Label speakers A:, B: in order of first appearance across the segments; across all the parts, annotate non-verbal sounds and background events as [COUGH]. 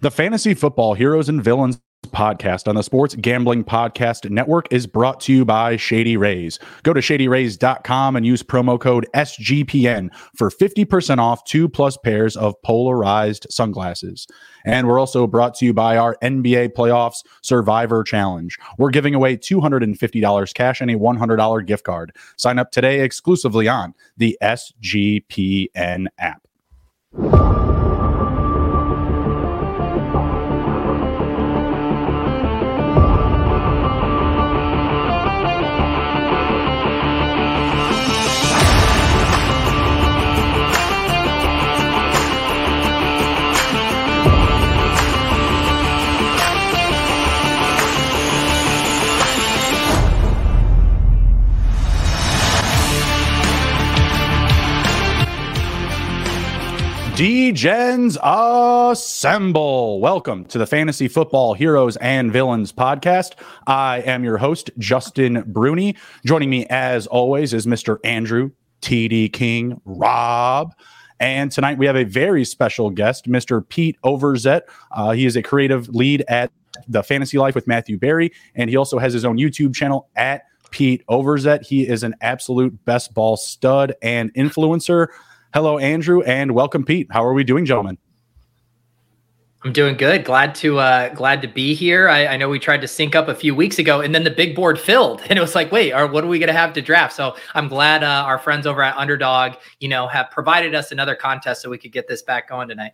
A: The Fantasy Football Heroes and Villains podcast on the Sports Gambling Podcast Network is brought to you by Shady Rays. Go to shadyrays.com and use promo code SGPN for 50% off two plus pairs of polarized sunglasses. And we're also brought to you by our NBA Playoffs Survivor Challenge. We're giving away $250 cash and a $100 gift card. Sign up today exclusively on the SGPN app. D-Gens assemble. Welcome to the Fantasy Football Heroes and Villains podcast. I am your host, Justin Bruni. Joining me, as always, is Mr. Andrew TD King Raub. And tonight we have a very special guest, Mr. Pete Overzet. Uh, he is a creative lead at the Fantasy Life with Matthew Berry, and he also has his own YouTube channel at Pete Overzet. He is an absolute best ball stud and influencer. Hello, Andrew, and welcome, Pete. How are we doing, gentlemen?
B: I'm doing good. Glad to uh, glad to be here. I, I, know we tried to sync up a few weeks ago, and then the big board filled, [LAUGHS] and it was like, wait, or what are we going to have to draft? So I'm glad uh, our friends over at Underdog, you know, have provided us another contest so we could get this back going tonight.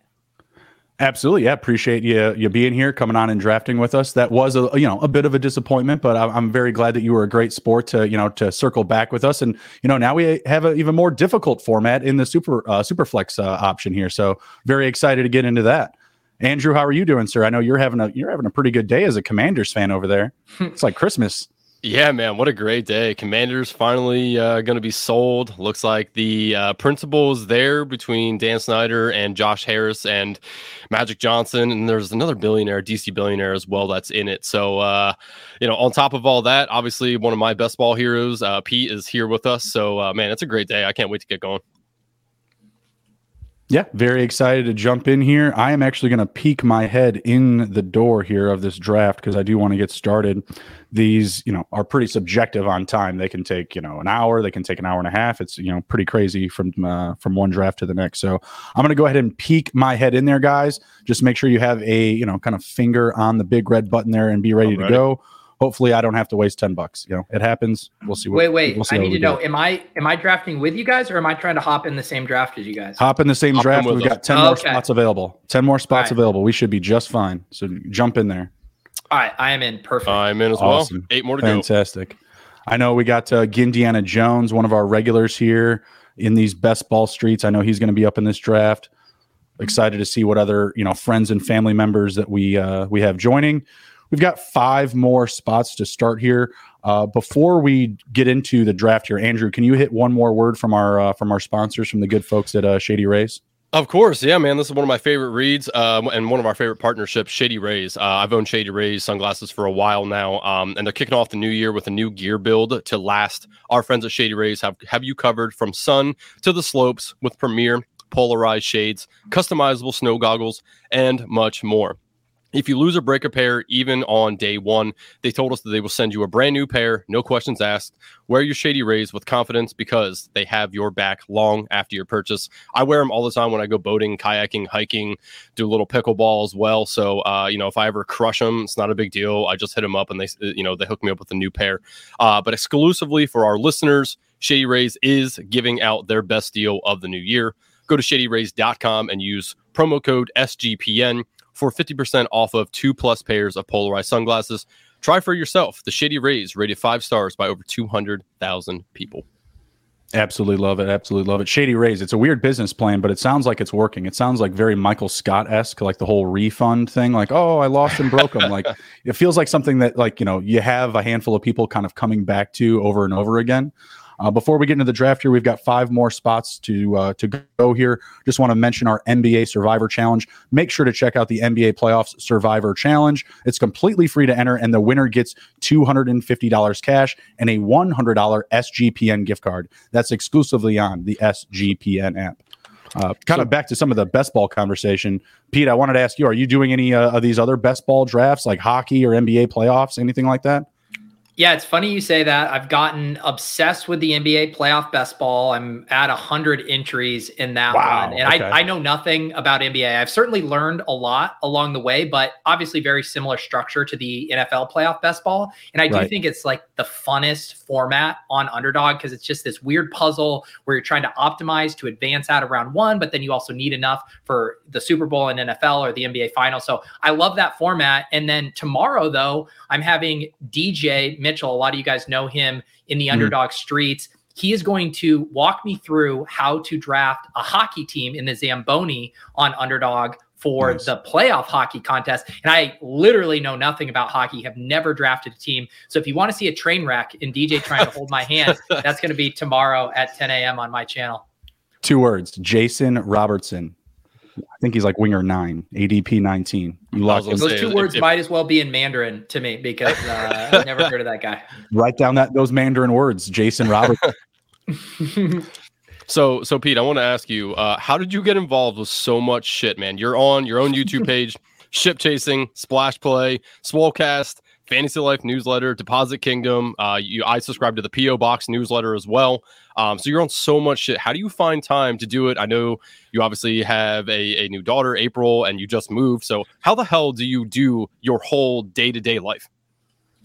A: Absolutely, yeah. Appreciate you you being here, coming on and drafting with us. That was a you know a bit of a disappointment, but I'm very glad that you were a great sport to you know to circle back with us. And you know now we have an even more difficult format in the super uh, superflex uh, option here. So very excited to get into that. Andrew, how are you doing, sir? I know you're having a you're having a pretty good day as a Commanders fan over there. it's like Christmas.
C: Yeah, man, what a great day. Commanders finally uh, going to be sold. Looks like the uh, principal is there between Dan Snyder and Josh Harris and Magic Johnson. And there's another billionaire, DC billionaire as well, that's in it. So, uh, you know, on top of all that, obviously one of my best ball heroes, uh, Pete, is here with us. So, uh, man, it's a great day. I can't wait to get going.
A: Yeah, very excited to jump in here. I am actually going to peek my head in the door here of this draft because I do want to get started. These, you know, are pretty subjective on time. They can take, you know, an hour. They can take an hour and a half. It's, you know, pretty crazy from uh, from one draft to the next. So I'm going to go ahead and peek my head in there, guys. Just make sure you have a, you know, kind of finger on the big red button there and be ready to go hopefully I don't have to waste 10 bucks. You know, it happens. We'll see.
B: What, wait, wait. We'll I need to know, am I, am I drafting with you guys or am I trying to hop in the same draft as you guys?
A: Hop in the same hop draft. We've got 10 more okay. spots available. 10 more spots right. available. We should be just fine. So jump in there.
B: All right. I am in. Perfect.
C: I'm in as awesome. well. Eight more to
A: Fantastic. go. Fantastic. I know we got uh, Gindiana Jones, one of our regulars here in these best ball streets. I know he's going to be up in this draft. Excited to see what other you know friends and family members that we uh, we have joining. We've got five more spots to start here. Uh, before we get into the draft here, Andrew, can you hit one more word from our uh, from our sponsors, from the good folks at uh, Shady Rays?
C: Of course, yeah, man. This is one of my favorite reads um, and one of our favorite partnerships, Shady Rays. Uh, I've owned Shady Rays sunglasses for a while now, um, and they're kicking off the new year with a new gear build to last. Our friends at Shady Rays have have you covered from sun to the slopes with premier polarized shades, customizable snow goggles, and much more. If you lose or break a pair, even on day one, they told us that they will send you a brand new pair, no questions asked. Wear your Shady Rays with confidence because they have your back long after your purchase. I wear them all the time when I go boating, kayaking, hiking, do a little pickleball as well. So, uh, you know, if I ever crush them, it's not a big deal. I just hit them up and they, you know, they hook me up with a new pair. Uh, but exclusively for our listeners, Shady Rays is giving out their best deal of the new year. Go to shadyrays.com and use promo code SGPN for 50% off of two plus pairs of polarized sunglasses. Try for yourself the Shady Rays, rated five stars by over 200,000 people.
A: Absolutely love it. Absolutely love it. Shady Rays. It's a weird business plan, but it sounds like it's working. It sounds like very Michael Scott esque, like the whole refund thing. Like, oh, I lost and broke them. like, [LAUGHS] it feels like something that, like, you know, you have a handful of people kind of coming back to over and over again. Uh, before we get into the draft here, we've got five more spots to uh, to go here. Just want to mention our NBA Survivor Challenge. Make sure to check out the NBA Playoffs Survivor Challenge. It's completely free to enter, and the winner gets two hundred and fifty dollars cash and a one hundred dollar SGPN gift card. That's exclusively on the SGPN app. Uh, kind of back to some of the best ball conversation. Pete, I wanted to ask you: Are you doing any uh, of these other best ball drafts, like hockey or NBA playoffs, anything like that?
B: Yeah, it's funny you say that. I've gotten obsessed with the NBA playoff best ball. I'm at 100 entries in that
A: Wow,
B: one. And
A: okay.
B: I, I know nothing about NBA. I've certainly learned a lot along the way, but obviously very similar structure to the NFL playoff best ball. And I do
A: Right.
B: think it's like the funnest format on underdog because it's just this weird puzzle where you're trying to optimize to advance out of round one, but then you also need enough for the Super Bowl and NFL or the NBA final. So I love that format. And then tomorrow, though, I'm having DJ Mitchell. A lot of you guys know him in the
A: Mhm.
B: underdog streets. He is going to walk me through how to draft a hockey team in the Zamboni on underdog for
A: Nice.
B: the playoff hockey contest. And I literally know nothing about hockey, have never drafted a team. So if you want to see a train wreck in DJ trying to hold my hand, [LAUGHS] that's going to be tomorrow at 10 a.m. on my channel.
A: Two words: Jason Robertson. I think he's like winger nine, ADP nineteen. You lock him,
B: Those two
C: if-
B: words
C: if-
B: might as well be in Mandarin to me because uh, I've never [LAUGHS] heard of that guy.
A: write down that those Mandarin words. Jason Robertson. [LAUGHS]
C: So, so Pete, I want to ask you, uh, how did you get involved with so much shit, man? You're on your own YouTube page, ship chasing, splash play, Swolecast, Fantasy Life newsletter, Deposit Kingdom. Uh, you, I subscribe to the PO Box newsletter as well. Um, so you're on so much shit. How do you find time to do it? I know you obviously have a, a new daughter, April, and you just moved. So how the hell do you do your whole day to day life?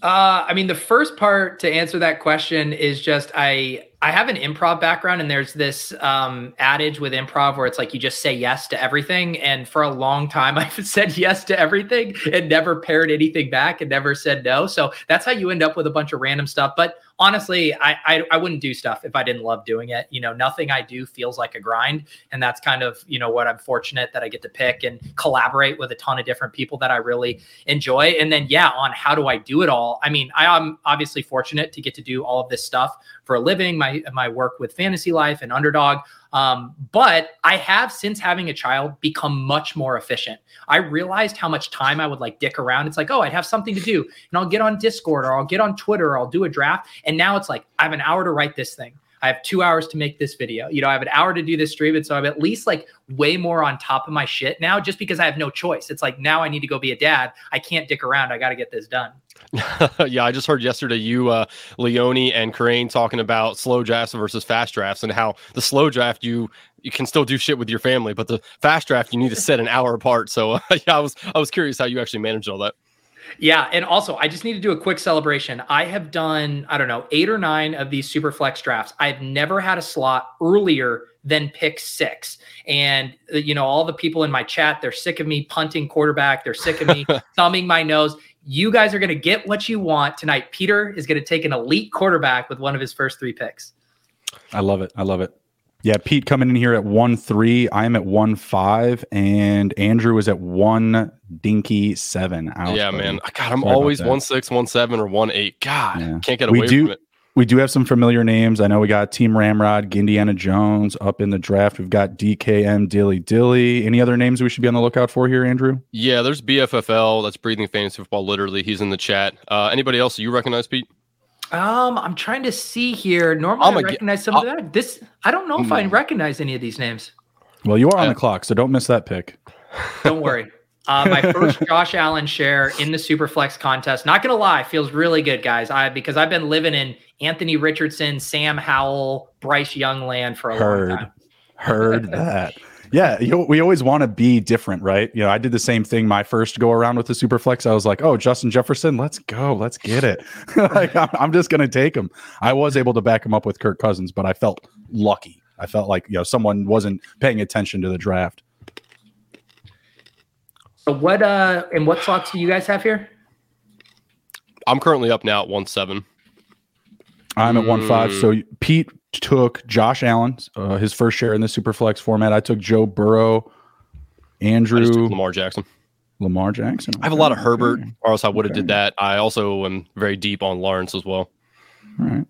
B: Uh, I mean, the first part to answer that question is just I I have an improv background, and there's this um, adage with improv where it's like you just say yes to everything. And for a long time, [LAUGHS] I've said yes to everything and never paired anything back and never said no. So that's how you end up with a bunch of random stuff. But honestly, I, I I wouldn't do stuff if I didn't love doing it. You know, nothing I do feels like a grind, and that's kind of you know what I'm fortunate that I get to pick and collaborate with a ton of different people that I really enjoy. And then yeah, on how do I do it all? I mean, I am obviously fortunate to get to do all of this stuff for a living. My my work with Fantasy Life and Underdog. Um, but I have since having a child become much more efficient. I realized how much time I would like dick around. It's like, oh, I'd have something to do, and I'll get on Discord or I'll get on Twitter or I'll do a draft. And now it's like I have an hour to write this thing. I have two hours to make this video. You know, I have an hour to do this stream. And so I'm at least like way more on top of my shit now just because I have no choice. It's like now I need to go be a dad. I can't dick around. I got to get this done. [LAUGHS]
C: yeah, I just heard yesterday you, uh, Leone and Kerrane talking about slow drafts versus fast drafts and how the slow draft you you can still do shit with your family, but the fast draft you need to set an hour apart. So uh, [LAUGHS] yeah, I was I was curious how you actually managed all that.
B: Yeah, and also I just need to do a quick celebration. I have done I don't know eight or nine of these super flex drafts. I've never had a slot earlier than pick six, and uh, you know all the people in my chat they're sick of me punting quarterback. They're sick of me [LAUGHS] thumbing my nose. You guys are going to get what you want tonight. Peter is going to take an elite quarterback with one of his first three picks.
A: I love it. I love it. Yeah, Pete coming in here at one three. I'm at one five, and Andrew is at one dinky seven. Ouch,
C: yeah,
A: buddy.
C: man. God, I'm
A: Sorry
C: always one six, one seven, or one eight. God,
A: Yeah.
C: can't get
A: We
C: away
A: do-
C: from it.
A: We do have some familiar names. I know we got Team Ramrod, Indiana Jones up in the draft. We've got DKM Dilly Dilly. Any other names we should be on the lookout for here, Andrew?
C: Yeah, there's BFFL. That's breathing fantasy football. Literally, he's in the chat. Uh, anybody else you recognize, Pete?
B: Um, I'm trying to see here. Normally,
C: I'm
B: I
C: a
B: recognize some of that. This I don't know if I
C: Mm.
B: recognize any of these names.
A: Well, you are on
C: Uh,
A: the clock, so don't miss that pick.
B: Don't worry. [LAUGHS] Uh, my first Josh Allen share in the Superflex contest. Not gonna lie, feels really good, guys. I because I've been living in Anthony Richardson, Sam Howell, Bryce Young land for a
A: Heard.
B: long time.
A: Heard that. Yeah, you, we always want to be different, right? You know, I did the same thing my first go around with the Superflex. I was like, "Oh, Justin Jefferson, let's go, let's get it." [LAUGHS] like, I'm, I'm just going to take him. I was able to back him up with Kirk Cousins, but I felt lucky. I felt like you know someone wasn't paying attention to the draft.
B: So what uh and what slots do you guys have here?
C: I'm currently up now at one seven.
A: I'm at one five. So Pete took Josh Allen, uh, his first share in the Superflex format. I took Joe Burrow, Andrew,
C: Lamar Jackson.
A: Lamar Jackson.
C: I have a lot of Herbert,
A: okay.
C: or else I would have
A: Okay.
C: did that. I also am very deep on Lawrence as well.
A: All right.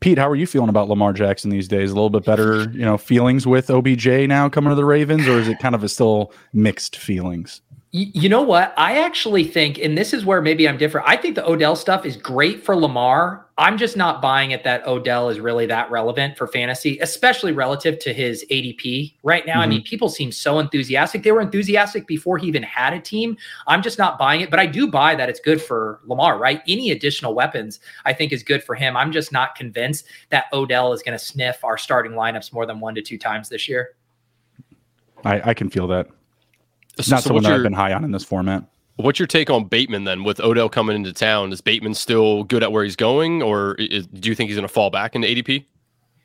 A: Pete, how are you feeling about Lamar Jackson these days? A little bit better, you know, feelings with OBJ now coming to the Ravens, or is it kind of a still mixed feelings?
B: You know what? I actually think, and this is where maybe I'm different. I think the Odell stuff is great for Lamar. I'm just not buying it that Odell is really that relevant for fantasy, especially relative to his ADP right now. Mm-hmm. I mean, people seem so enthusiastic. They were enthusiastic before he even had a team. I'm just not buying it, but I do buy that it's good for Lamar, right? Any additional weapons I think is good for him. I'm just not convinced that Odell is going to sniff our starting lineups more than one to two times this year.
A: I, I can feel that. It's not so someone that I've been high on in this format.
C: What's your take on Bateman then? With Odell coming into town, is Bateman still good at where he's going, or is, do you think he's going to fall back into ADP?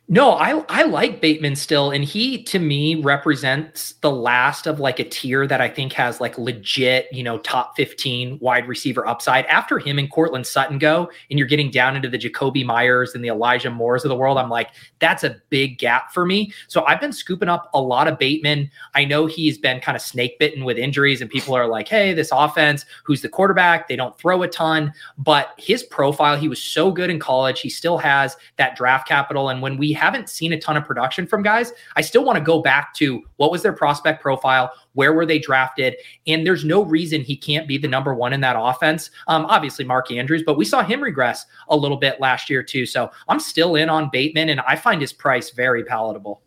B: No, I I like Bateman still, and he to me represents the last of like a tier that I think has like legit, you know, top 15 wide receiver upside. After him and Courtland Sutton go, and you're getting down into the Jakobi Meyers and the Elijah Moores of the world, I'm like, that's a big gap for me. So I've been scooping up a lot of Bateman. I know he's been kind of snake bitten with injuries, and people are like, hey, this offense, who's the quarterback? They don't throw a ton, but his profile, he was so good in college. He still has that draft capital, and when we haven't seen a ton of production from guys, I still want to go back to what was their prospect profile, where were they drafted, and there's no reason he can't be the number one in that offense. Um, obviously Mark Andrews, but we saw him regress a little bit last year too. So I'm still in on Bateman, and I find his price very palatable.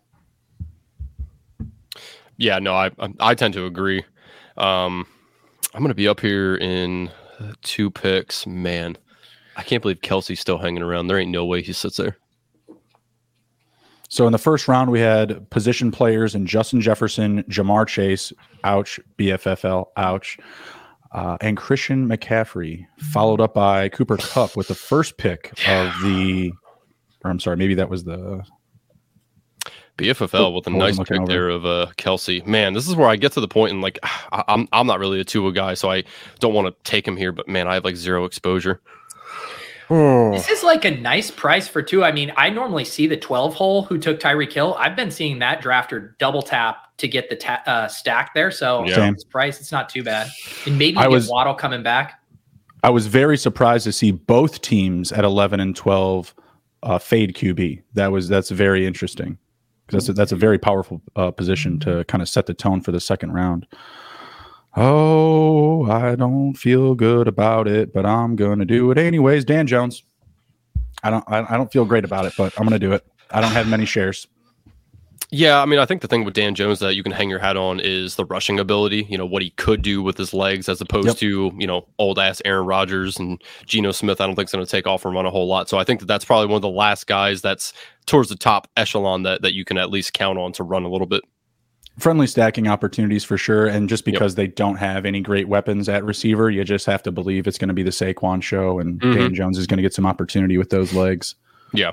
C: Yeah, no, I I tend to agree. Um, I'm going to be up here in two picks. Man, I can't believe Kelce's still hanging around. There ain't no way he sits there.
A: So in the first round, we had position players in Justin Jefferson, Ja'Marr Chase, ouch, BFFL, ouch, uh, and Christian McCaffrey, followed up by Cooper Kupp with the first pick of the, or I'm sorry, maybe that was the
C: BFFL with a nice pick over. there of uh, Kelce. Man, this is where I get to the point and like [SIGHS] I, I'm I'm not really a Tua guy, so I don't want to take him here. But man, I have like zero exposure.
B: Hmm. This is like a nice price for Tua. I mean, I normally see the 12 hole who took Tyreek Hill. I've been seeing that drafter double tap to get the ta- uh, stack there. So yeah. this price, it's not too bad. And maybe I was, Waddle coming back.
A: I was very surprised to see both teams at 11 and 12 uh, fade QB. That was that's very interesting. That's a, that's a very powerful uh, position to kind of set the tone for the second round. Oh, I don't feel good about it, but I'm going to do it anyways. Dan Jones. I don't I, I don't feel great about it, but I'm going to do it. I don't have many shares.
C: Yeah, I mean, I think the thing with Dan Jones that you can hang your hat on is the rushing ability. You know what he could do with his legs, as opposed yep. to you know old ass Aaron Rodgers and Geno Smith. I don't think is going to take off and run a whole lot. So I think that that's probably one of the last guys that's towards the top echelon that that you can at least count on to run a little bit
A: friendly stacking opportunities for sure. And just because yep. they don't have any great weapons at receiver, you just have to believe it's going to be the Saquon show, and mm-hmm. Dan Jones is going to get some opportunity with those legs.
C: Yeah.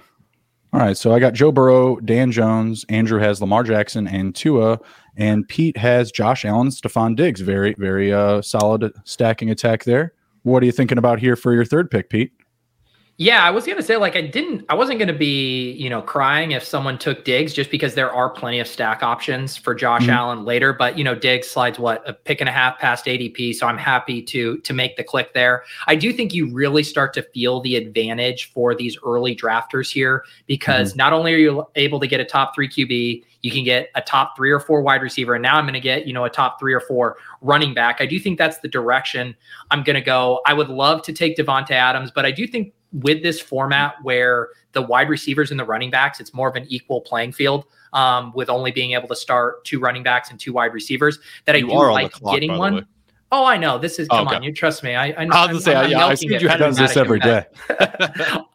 A: All right. So I got Joe Burrow, Dan Jones, Andrew has Lamar Jackson and Tua, and Pete has Josh Allen, Stefon Diggs. Very, very uh, solid stacking attack there. What are you thinking about here for your third pick, Pete?
B: Yeah, I was gonna say like I didn't I wasn't gonna be, you know, crying if someone took Diggs just because there are plenty of stack options for Josh mm-hmm. Allen later. But you know, Diggs slides what a pick and a half past ADP. So I'm happy to to make the click there. I do think you really start to feel the advantage for these early drafters here because mm-hmm. not only are you able to get a top three QB, you can get a top three or four wide receiver. And now I'm going to get, you know, a top three or four running back. I do think that's the direction I'm going to go. I would love to take Davante Adams, but I do think with this format where the wide receivers and the running backs, it's more of an equal playing field um, with only being able to start two running backs and two wide receivers. That you I do like clock, getting one. Oh, I know. This is come okay. on, you trust me. I, I,
A: I was say, I'm, yeah, I see you does this every day. [LAUGHS] [LAUGHS]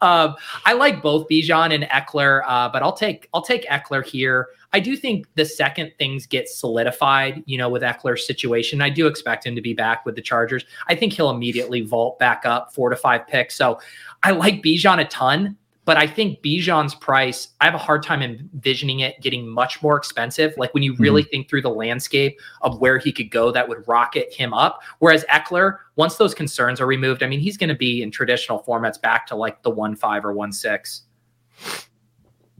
B: um, I like both Bijan and Ekeler, uh, but I'll take I'll take Ekeler here. I do think the second things get solidified, you know, with Ekeler's situation, I do expect him to be back with the Chargers. I think he'll immediately vault back up four to five picks. So I like Bijan a ton, but I think Bijan's price, I have a hard time envisioning it getting much more expensive. Like when you really mm-hmm. think through the landscape of where he could go, that would rocket him up. Whereas Ekeler, once those concerns are removed, I mean, he's going to be in traditional formats back to like the one five or one six.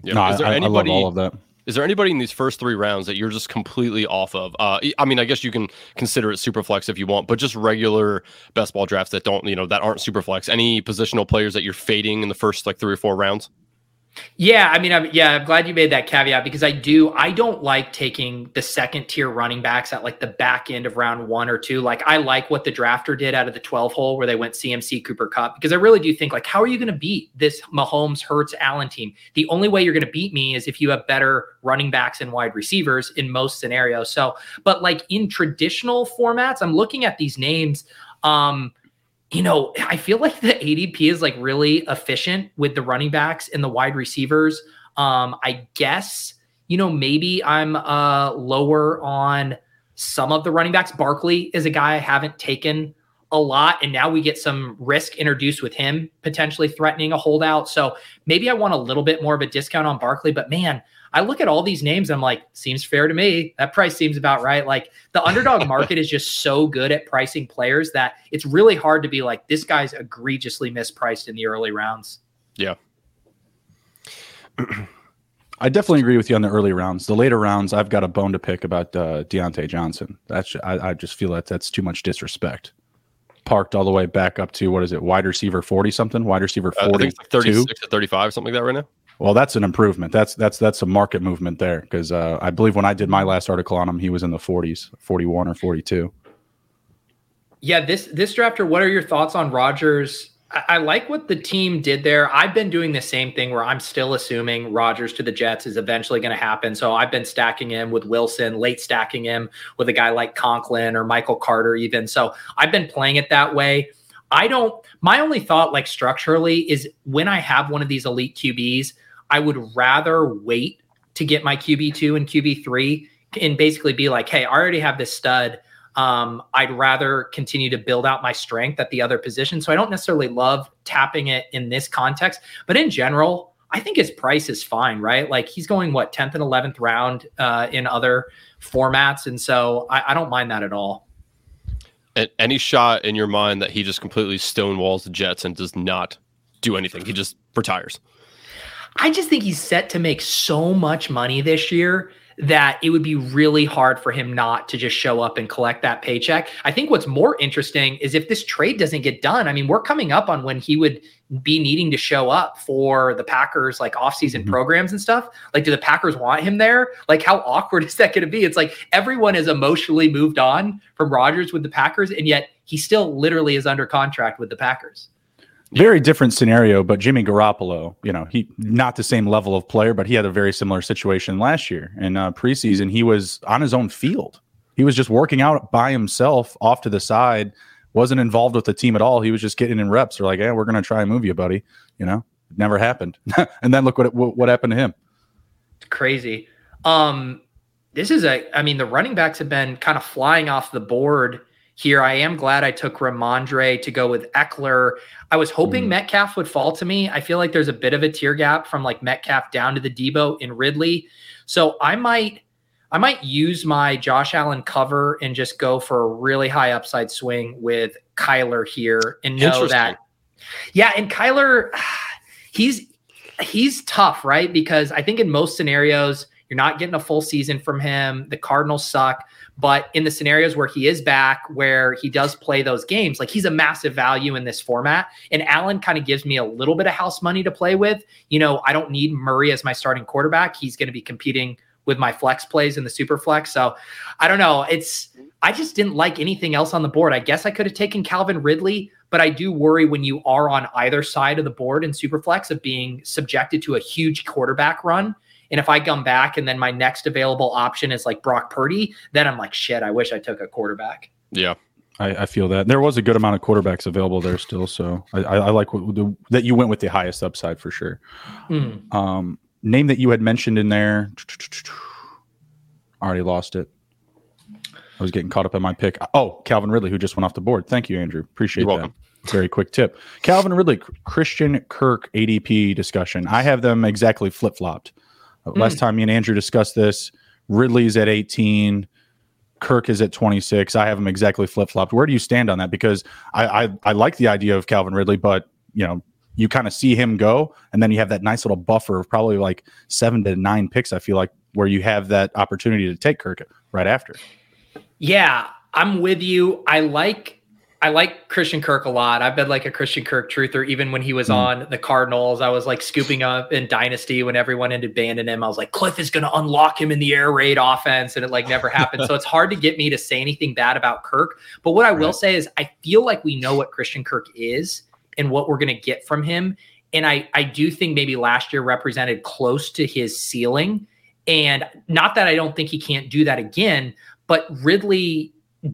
A: Yeah, no, I, anybody, I love all of that.
C: Is there anybody in these first three rounds that you're just completely off of? Uh, I mean, I guess you can consider it super flex if you want, but just regular best ball drafts that don't, you know, that aren't super flex. Any positional players that you're fading in the first like three or four rounds?
B: Yeah, I mean, I'm, yeah, I'm glad you made that caveat because I do. I don't like taking the second tier running backs at like the back end of round one or two. Like, I like what the drafter did out of the 12 hole where they went CMC Cooper Kupp because I really do think like, how are you going to beat this Mahomes Hurts Allen team? The only way you're going to beat me is if you have better running backs and wide receivers in most scenarios. So, but like in traditional formats, I'm looking at these names. Um, you know, I feel like the ADP is like really efficient with the running backs and the wide receivers. Um, I guess, you know, maybe I'm uh lower on some of the running backs. Barkley is a guy I haven't taken a lot, and now we get some risk introduced with him potentially threatening a holdout. So maybe I want a little bit more of a discount on Barkley, but man, I look at all these names. I'm like, seems fair to me. That price seems about right. Like the underdog [LAUGHS] market is just so good at pricing players that it's really hard to be like, this guy's egregiously mispriced in the early rounds.
C: Yeah. [CLEARS THROAT]
A: I definitely agree with you on the early rounds. The later rounds, I've got a bone to pick about uh, Diontae Johnson. That's I, I just feel that that's too much disrespect. Parked all the way back up to what is it, wide receiver forty something, wide receiver forty, uh,
C: thirty six to thirty five, something like that right now.
A: Well, that's an improvement. That's that's that's a market movement there because uh, I believe when I did my last article on him, he was in the 40s, 41 or 42.
B: Yeah, this this drafter. What are your thoughts on Rodgers? I, I like what the team did there. I've been doing the same thing where I'm still assuming Rodgers to the Jets is eventually going to happen. So I've been stacking him with Wilson, late stacking him with a guy like Conklin or Michael Carter, even. So I've been playing it that way. I don't. My only thought, like structurally, is when I have one of these elite QBs. I would rather wait to get my QB2 and QB3 and basically be like, hey, I already have this stud. Um, I'd rather continue to build out my strength at the other position. So I don't necessarily love tapping it in this context, but in general, I think his price is fine, right? Like he's going what 10th and 11th round uh, in other formats, and so I, I don't mind that at all.
C: any shot in your mind that he just completely stonewalls the Jets and does not do anything, he just retires.
B: I just think he's set to make so much money this year that it would be really hard for him not to just show up and collect that paycheck. I think what's more interesting is if this trade doesn't get done. I mean, we're coming up on when he would be needing to show up for the Packers like offseason mm-hmm. programs and stuff. Like, do the Packers want him there? Like, how [LAUGHS] awkward is that going to be? It's like everyone has emotionally moved on from Rodgers with the Packers, and yet he still literally is under contract with the Packers.
A: Very different scenario, but Jimmy Garoppolo, you know, he not the same level of player, but he had a very similar situation last year in uh, preseason. He was on his own field. He was just working out by himself off to the side, wasn't involved with the team at all. He was just getting in reps. They're like, "Yeah, we're going to try and move you, buddy." You know, it never happened. [LAUGHS] and then look what, what what happened to him.
B: It's crazy. Um, this is a. I mean, the running backs have been kind of flying off the board here. I am glad I took Rhamondre to go with Ekeler. I was hoping mm. Metcalf would fall to me. I feel like there's a bit of a tier gap from like Metcalf down to the Deebo in Ridley. So I might I might use my Josh Allen cover and just go for a really high upside swing with Kyler here and know that yeah, and Kyler [SIGHS] he's he's tough, right? Because I think in most scenarios you're not getting a full season from him. The Cardinals suck. But in the scenarios where he is back, where he does play those games, like he's a massive value in this format. And Allen kind of gives me a little bit of house money to play with. You know, I don't need Murray as my starting quarterback. He's going to be competing with my flex plays in the super flex. So I don't know. It's, I just didn't like anything else on the board. I guess I could have taken Calvin Ridley, but I do worry when you are on either side of the board in super flex of being subjected to a huge quarterback run and if I come back and then my next available option is like Brock Purdy, then I'm like, shit, I wish I took a quarterback.
C: Yeah.
A: I, I feel that there was a good amount of quarterbacks available there still, so I, I, I like what, the, that you went with the highest upside for sure. Mm. Um, name that you had mentioned in there, already lost it. I was getting caught up in my pick. Oh, Calvin Ridley, who just went off the board. Thank you, Andrew. Appreciate You're that. Welcome. Very quick tip. Calvin Ridley, Christian Kirk ADP discussion. I have them exactly flip flopped. Mm. Last time me and Andrew discussed this, Ridley's at 18. Kirk is at 26. I have him exactly flip flopped. Where do you stand on that? Because I, I, I like the idea of Calvin Ridley, but you know you kind of see him go, and then you have that nice little buffer of probably like seven to nine picks. I feel like where you have that opportunity to take Kirk right after.
B: Yeah, I'm with you. I like I like Christian Kirk a lot. I've been like a Christian Kirk truther. Even when he was mm. on the Cardinals, I was like scooping up in Dynasty when everyone had abandoned him. I was like, Kliff is going to unlock him in the air raid offense, and it like never happened. so it's hard to get me to say anything bad about Kirk. But what I will say is, I feel like we know what Christian Kirk is and what we're going to get from him. And I I do think maybe last year represented close to his ceiling. And not that I don't think he can't do that again, but Ridley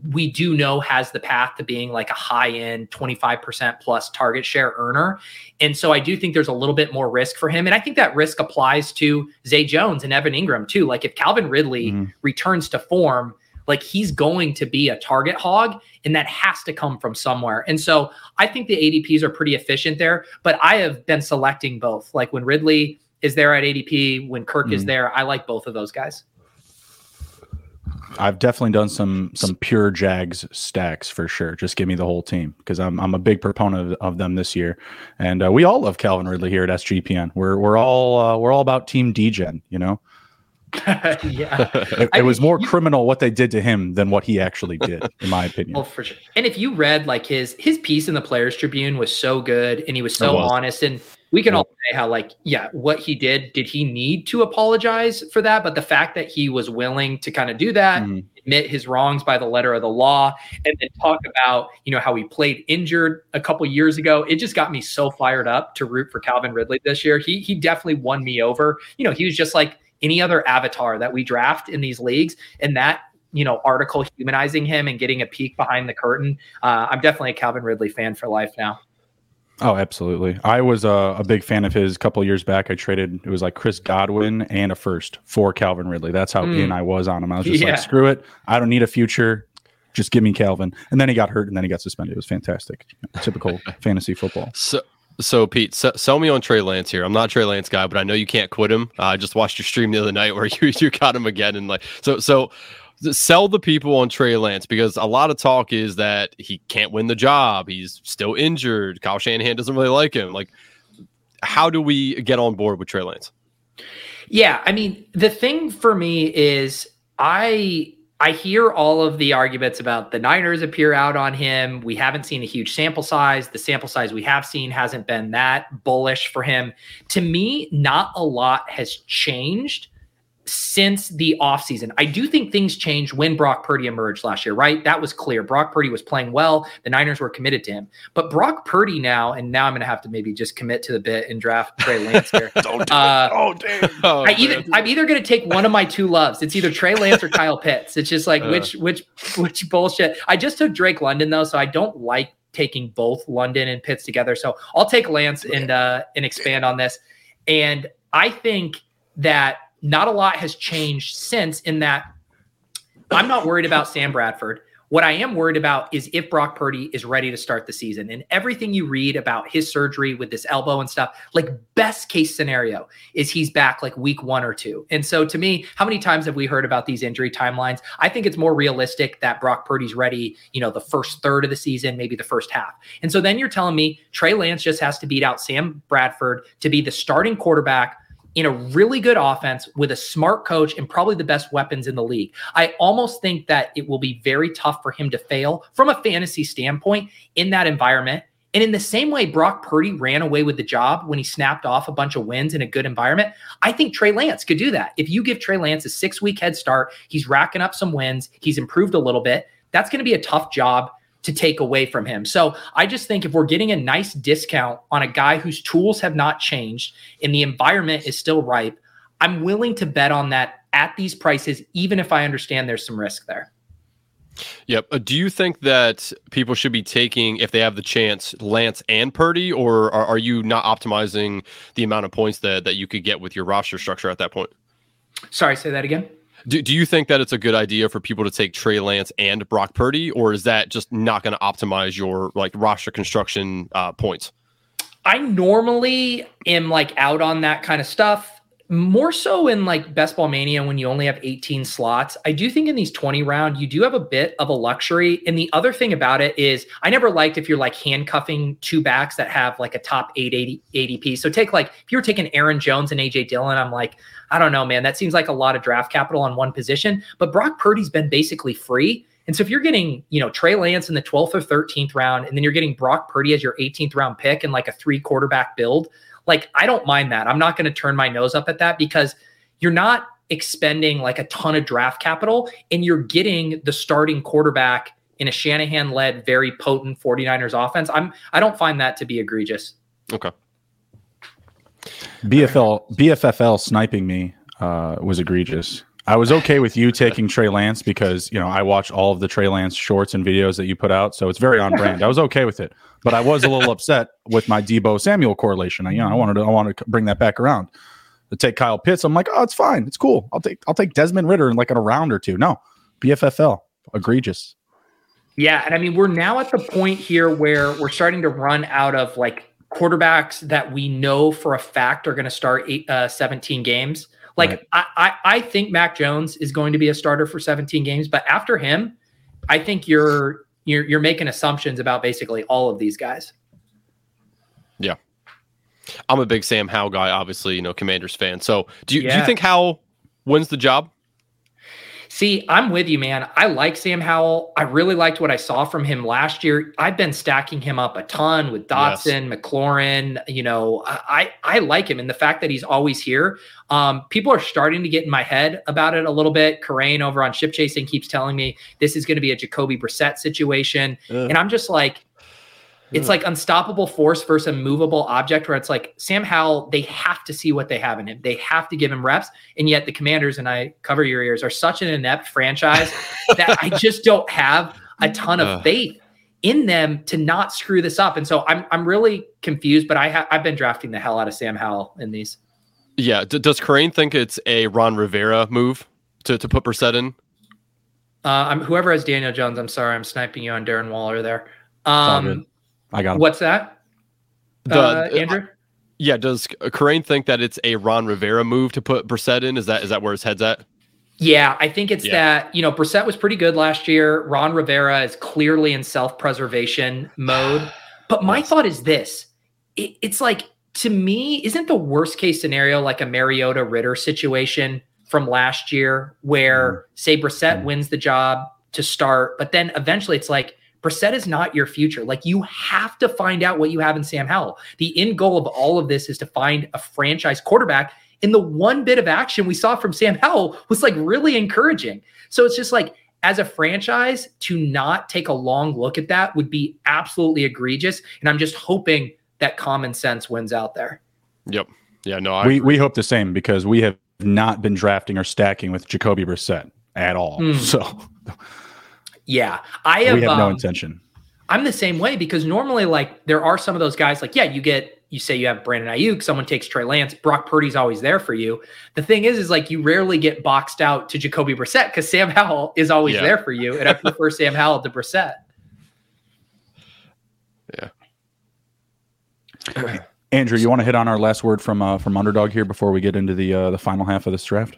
B: we do know has the path to being like a high end 25% plus target share earner. And so I do think there's a little bit more risk for him. And I think that risk applies to Zay Jones and Evan Engram too. Like if Calvin Ridley mm-hmm. returns to form, like he's going to be a target hog and that has to come from somewhere. And so I think the ADPs are pretty efficient there, but I have been selecting both. Like when Ridley is there at ADP, when Kirk mm-hmm. is there, I like both of those guys.
A: I've definitely done some some pure Jags stacks for sure. Just give me the whole team because I'm I'm a big proponent of, of them this year, and uh, we all love Calvin Ridley here at SGPN. We're we're all uh, we're all about Team DGen, you know. [LAUGHS]
B: yeah, [LAUGHS]
A: it, it was more you, criminal what they did to him than what he actually [LAUGHS] did, in my opinion.
B: Well, for sure. And if you read like his his piece in the Players Tribune was so good, and he was so was. honest, and we can all say how like yeah what he did did he need to apologize for that? But the fact that he was willing to kind of do that mm. admit his wrongs by the letter of the law and then talk about you know how he played injured a couple years ago it just got me so fired up to root for calvin ridley this year. He he definitely won me over. You know he was just like any other avatar that we draft in these leagues and that you know article humanizing him and getting a peek behind the curtain uh, i'm definitely a calvin ridley fan for life now
A: Oh, absolutely. I was a, a big fan of his a couple years back. I traded it was like Chris Godwin and a first for Calvin Ridley. That's how mm. in I was on him. I was just yeah. like, screw it. I don't need a future. Just give me Calvin. And then he got hurt and then he got suspended. It was fantastic. Typical [LAUGHS] fantasy football.
C: So so Pete, sell me on Trey Lance here. I'm not Trey Lance guy, but I know you can't quit him. Uh, I just watched your stream the other night where [LAUGHS] you you got him again and like so so sell the people on Trey Lance because a lot of talk is that he can't win the job. He's still injured. Kyle Shanahan doesn't really like him. Like, how do we get on board with Trey Lance?
B: Yeah, I mean, the thing for me is I I hear all of the arguments about the Niners appear out on him. We haven't seen a huge sample size. The sample size we have seen hasn't been that bullish for him. To me, not a lot has changed since the offseason. I do think things changed when Brock Purdy emerged last year, right? That was clear. Brock Purdy was playing well. The Niners were committed to him. But Brock Purdy now, and now I'm going to have to maybe just commit to the bit and draft Trey Lance here. [LAUGHS]
A: Don't do uh, Oh, damn. [LAUGHS] Oh,
B: I either, I'm either going to take one of my two loves. It's either Trey Lance or Kyle Pitts. It's just like uh. which which which bullshit. I just took Drake London though, so I don't like taking both London and Pitts together. So I'll take Lance and uh and expand on this. And I think that not a lot has changed since in that I'm not worried about Sam Bradford. What I am worried about is if Brock Purdy is ready to start the season. And everything you read about his surgery with this elbow and stuff, like best case scenario is he's back like week one or two. And so to me, how many times have we heard about these injury timelines? I think it's more realistic that Brock Purdy's ready, you know, the first third of the season, maybe the first half. And so then you're telling me Trey Lance just has to beat out Sam Bradford to be the starting quarterback in a really good offense with a smart coach and probably the best weapons in the league. I almost think that it will be very tough for him to fail from a fantasy standpoint in that environment. And in the same way Brock Purdy ran away with the job when he snapped off a bunch of wins in a good environment, I think Trey Lance could do that. If you give Trey Lance a six week head start, he's racking up some wins, he's improved a little bit. That's going to be a tough job to take away from him. So I just think if we're getting a nice discount on a guy whose tools have not changed and the environment is still ripe, I'm willing to bet on that at these prices, even if I understand there's some risk there.
C: Yep. Uh, do you think that people should be taking, if they have the chance, Lance and Purdy, or are, are you not optimizing the amount of points that, that you could get with your roster structure at that point?
B: Sorry, say that again.
C: Do, do you think that it's a good idea for people to take Trey Lance and Brock Purdy, or is that just not going to optimize your like roster construction uh, points?
B: I normally am like out on that kind of stuff more so in like best ball mania when you only have 18 slots. I do think in these 20 round you do have a bit of a luxury. And the other thing about it is i never liked if you're like handcuffing two backs that have like a top 880 adp so take like if you're taking aaron jones and aj dillon i'm like i don't know man. That seems like a lot of draft capital on one position. But brock purdy's been basically free. And so if you're getting, you know, Trey Lance in the 12th or 13th round, and then you're getting Brock Purdy as your 18th round pick and like a three quarterback build, like I don't mind that. I'm not going to turn my nose up at that because you're not expending like a ton of draft capital and you're getting the starting quarterback in a Shanahan led, very potent 49ers offense. I'm I don't find that to be egregious.
C: Okay.
A: BFL BFFL sniping me uh, was egregious. I was okay with you taking Trey Lance because you know I watch all of the Trey Lance shorts and videos that you put out, so it's very on brand. I was okay with it, but I was a little upset with my Deebo Samuel correlation. I, you know, I wanted to I wanted to bring that back around. To take Kyle Pitts, I'm like, oh, it's fine, it's cool. I'll take I'll take Desmond Ridder in like in a round or two. No, BFFL egregious.
B: Yeah, and I mean we're now at the point here where we're starting to run out of like quarterbacks that we know for a fact are going to start eight, uh, 17 games. Like right. I, I, I think Mac Jones is going to be a starter for 17 games, but after him, I think you're you're you're making assumptions about basically all of these guys.
C: Yeah. I'm a big Sam Howell guy, obviously, you know, Commanders fan. So do you yeah. do you think Howell wins the job?
B: See, I'm with you, man. I like Sam Howell. I really liked what I saw from him last year. I've been stacking him up a ton with Dotson, yes. McLaurin. You know, I I like him, and the fact that he's always here. Um, people are starting to get in my head about it a little bit. Kerrane over on Ship Chasing keeps telling me this is going to be a Jacoby Brissett situation, Ugh. and I'm just like, it's like unstoppable force versus a movable object where it's like Sam Howell, they have to see what they have in him. They have to give him reps. And yet the commanders, and I cover your ears, are such an inept franchise [LAUGHS] that I just don't have a ton of faith in them to not screw this up. And so I'm I'm really confused, but I ha- I've been drafting the hell out of Sam Howell in these.
C: Yeah. D- does Kerrane think it's a Ron Rivera move to, to put Brissett in?
B: Uh, I'm whoever has Daniel Jones. I'm sorry, I'm sniping you on Darren Waller there. Um,
A: I got him.
B: What's that? The, uh, Andrew? Uh,
C: yeah, does Kerrane think that it's a Ron Rivera move to put Brissett in? Is that is that where his head's at?
B: Yeah, I think it's yeah. that, you know, Brissett was pretty good last year. Ron Rivera is clearly in self-preservation mode. [SIGHS] But my yes. thought is this. It, it's like to me, isn't the worst case scenario like a Mariota Ridder situation from last year where mm. say Brissett mm. wins the job to start, but then eventually it's like Brissett is not your future. Like you have to find out what you have in Sam Howell. The end goal of all of this is to find a franchise quarterback. And the one bit of action we saw from Sam Howell was like really encouraging. So it's just like as a franchise to not take a long look at that would be absolutely egregious. And I'm just hoping that common sense wins out there.
C: Yep. Yeah. No, I
A: we agree. we hope the same because we have not been drafting or stacking with Jacoby Brissett at all. Mm. So
B: yeah, I have.
A: We have um, no intention.
B: I'm the same way because normally, like, there are some of those guys. Like, yeah, you get, you say you have Brandon Aiyuk, someone takes Trey Lance, Brock Purdy's always there for you. The thing is, is like you rarely get boxed out to Jacoby Brissett because Sam Howell is always yeah. there for you, and I prefer Sam Howell to Brissett.
C: Yeah.
A: Andrew, you want to hit on our last word from uh, from Underdog here before we get into the uh, the final half of this draft?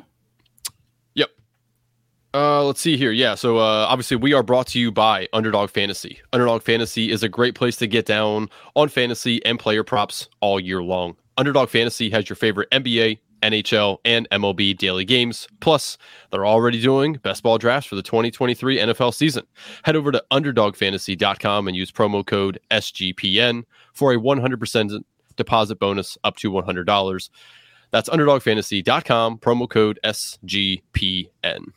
C: Uh, let's see here. Yeah, so uh, obviously we are brought to you by Underdog Fantasy. Underdog Fantasy is a great place to get down on fantasy and player props all year long. Underdog Fantasy has your favorite NBA, NHL, and MLB daily games. Plus, they're already doing best ball drafts for the 2023 NFL season. Head over to underdogfantasy.com and use promo code SGPN for a 100% deposit bonus up to $100. That's underdogfantasy.com, promo code SGPN.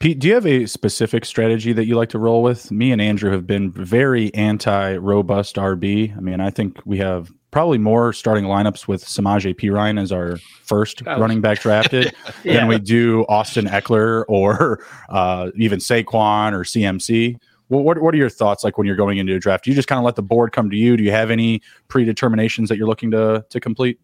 A: Pete, do you have a specific strategy that you like to roll with? Me and Andrew have been very anti robust RB. I mean, I think we have probably more starting lineups with Samaje Perine as our first oh. running back drafted [LAUGHS] yeah. than we do Austin Ekeler or uh, even Saquon or CMC. Well, what, what are your thoughts like when you're going into a draft? Do you just kind of let the board come to you? Do you have any predeterminations that you're looking to to complete?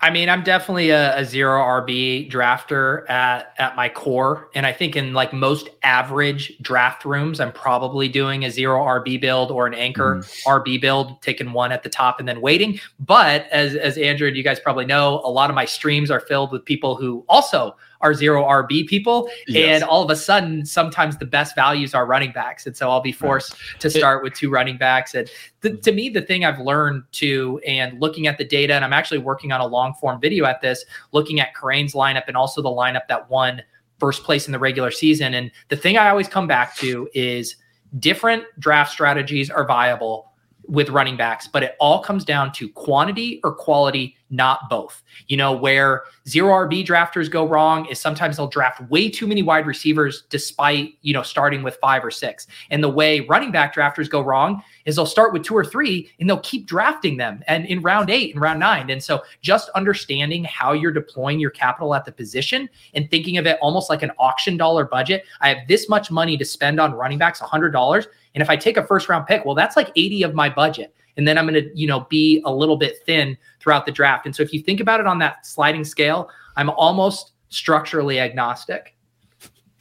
B: I mean, I'm definitely a, a, zero RB drafter at at my core, and I think in like most average draft rooms, I'm probably doing a zero RB build or an anchor mm. RB build, taking one at the top and then waiting. But as as Andrew, you guys probably know, a lot of my streams are filled with people who also are zero RB people. Yes. And all of a sudden, sometimes the best values are running backs. And so I'll be forced right. to start it, with two running backs. And the, mm-hmm. to me, the thing I've learned to, and looking at the data, and I'm actually working on a long form video at this, looking at Kerrane's lineup and also the lineup that won first place in the regular season. And the thing I always come back to is different draft strategies are viable with running backs, but it all comes down to quantity or quality, not both. You know, where zero RB drafters go wrong is sometimes they'll draft way too many wide receivers despite, you know, starting with five or six. And the way running back drafters go wrong is they'll start with two or three and they'll keep drafting them and in round eight and round nine. And so just understanding how you're deploying your capital at the position and thinking of it almost like an auction dollar budget. I have this much money to spend on running backs, $100 and if I take a first round pick, well, that's like 80 of my budget. And then I'm going to, you know, be a little bit thin throughout the draft. And so if you think about it on that sliding scale, I'm almost structurally agnostic.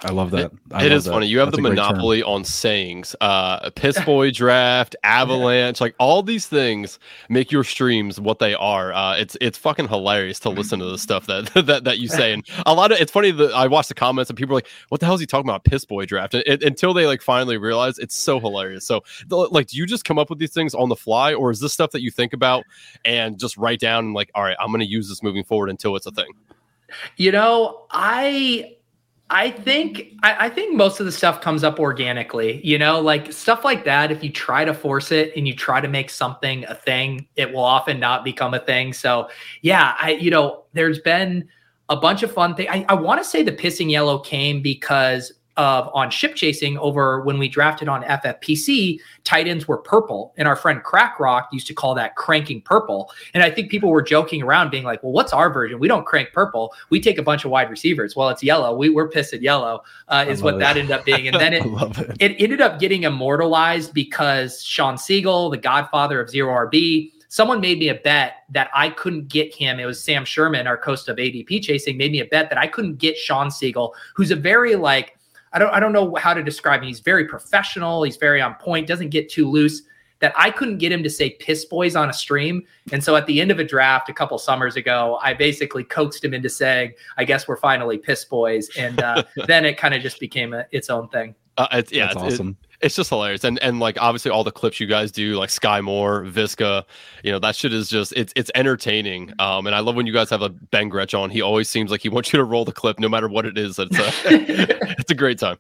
A: I love that.
C: I it
A: love
C: is that. funny. You have That's the monopoly on sayings. Uh, piss [LAUGHS] boy draft, avalanche, like all these things make your streams what they are. Uh, it's it's fucking hilarious to listen to the stuff that [LAUGHS] that that you say. And a lot of it's funny that I watch the comments and people are like, "What the hell is he talking about? Piss boy draft?" And, it, until they like finally realize it's so hilarious. So, like, do you just come up with these things on the fly, or is this stuff that you think about and just write down and like, all right, I'm going to use this moving forward until it's a thing?
B: You know, I I think I, I, think most of the stuff comes up organically, you know, like stuff like that. If you try to force it and you try to make something a thing, it will often not become a thing. So yeah, I you know, there's been a bunch of fun things. I, I want to say the pissing yellow came because of on ship chasing over when we drafted on FFPC, tight ends were purple. And our friend Crack Rock used to call that cranking purple. And I think people were joking around, being like, well, what's our version? We don't crank purple. We take a bunch of wide receivers. Well, it's yellow. We, we're pissed at yellow, uh, is what it. that ended up being. And then [LAUGHS] it, it. it ended up getting immortalized because Shawn Siegele, the godfather of zero RB, someone made me a bet that I couldn't get him. It was Sam Sherman, our host of ADP chasing, made me a bet that I couldn't get Shawn Siegele, who's a very like I don't I don't know how to describe him. He's very professional. He's very on point. Doesn't get too loose. That I couldn't get him to say piss boys on a stream. And so at the end of a draft a couple summers ago, I basically coaxed him into saying, I guess we're finally piss boys. And uh, [LAUGHS] then it kind of just became a, its own thing.
C: Uh, it's, yeah, That's it's, awesome. It, it's just hilarious. And and like obviously all the clips you guys do like sky moore visca you know that shit is just it's it's entertaining. Um and i love when you guys have a ben gretch on. He always seems like he wants you to roll the clip no matter what it is. It's a, [LAUGHS] it's a great time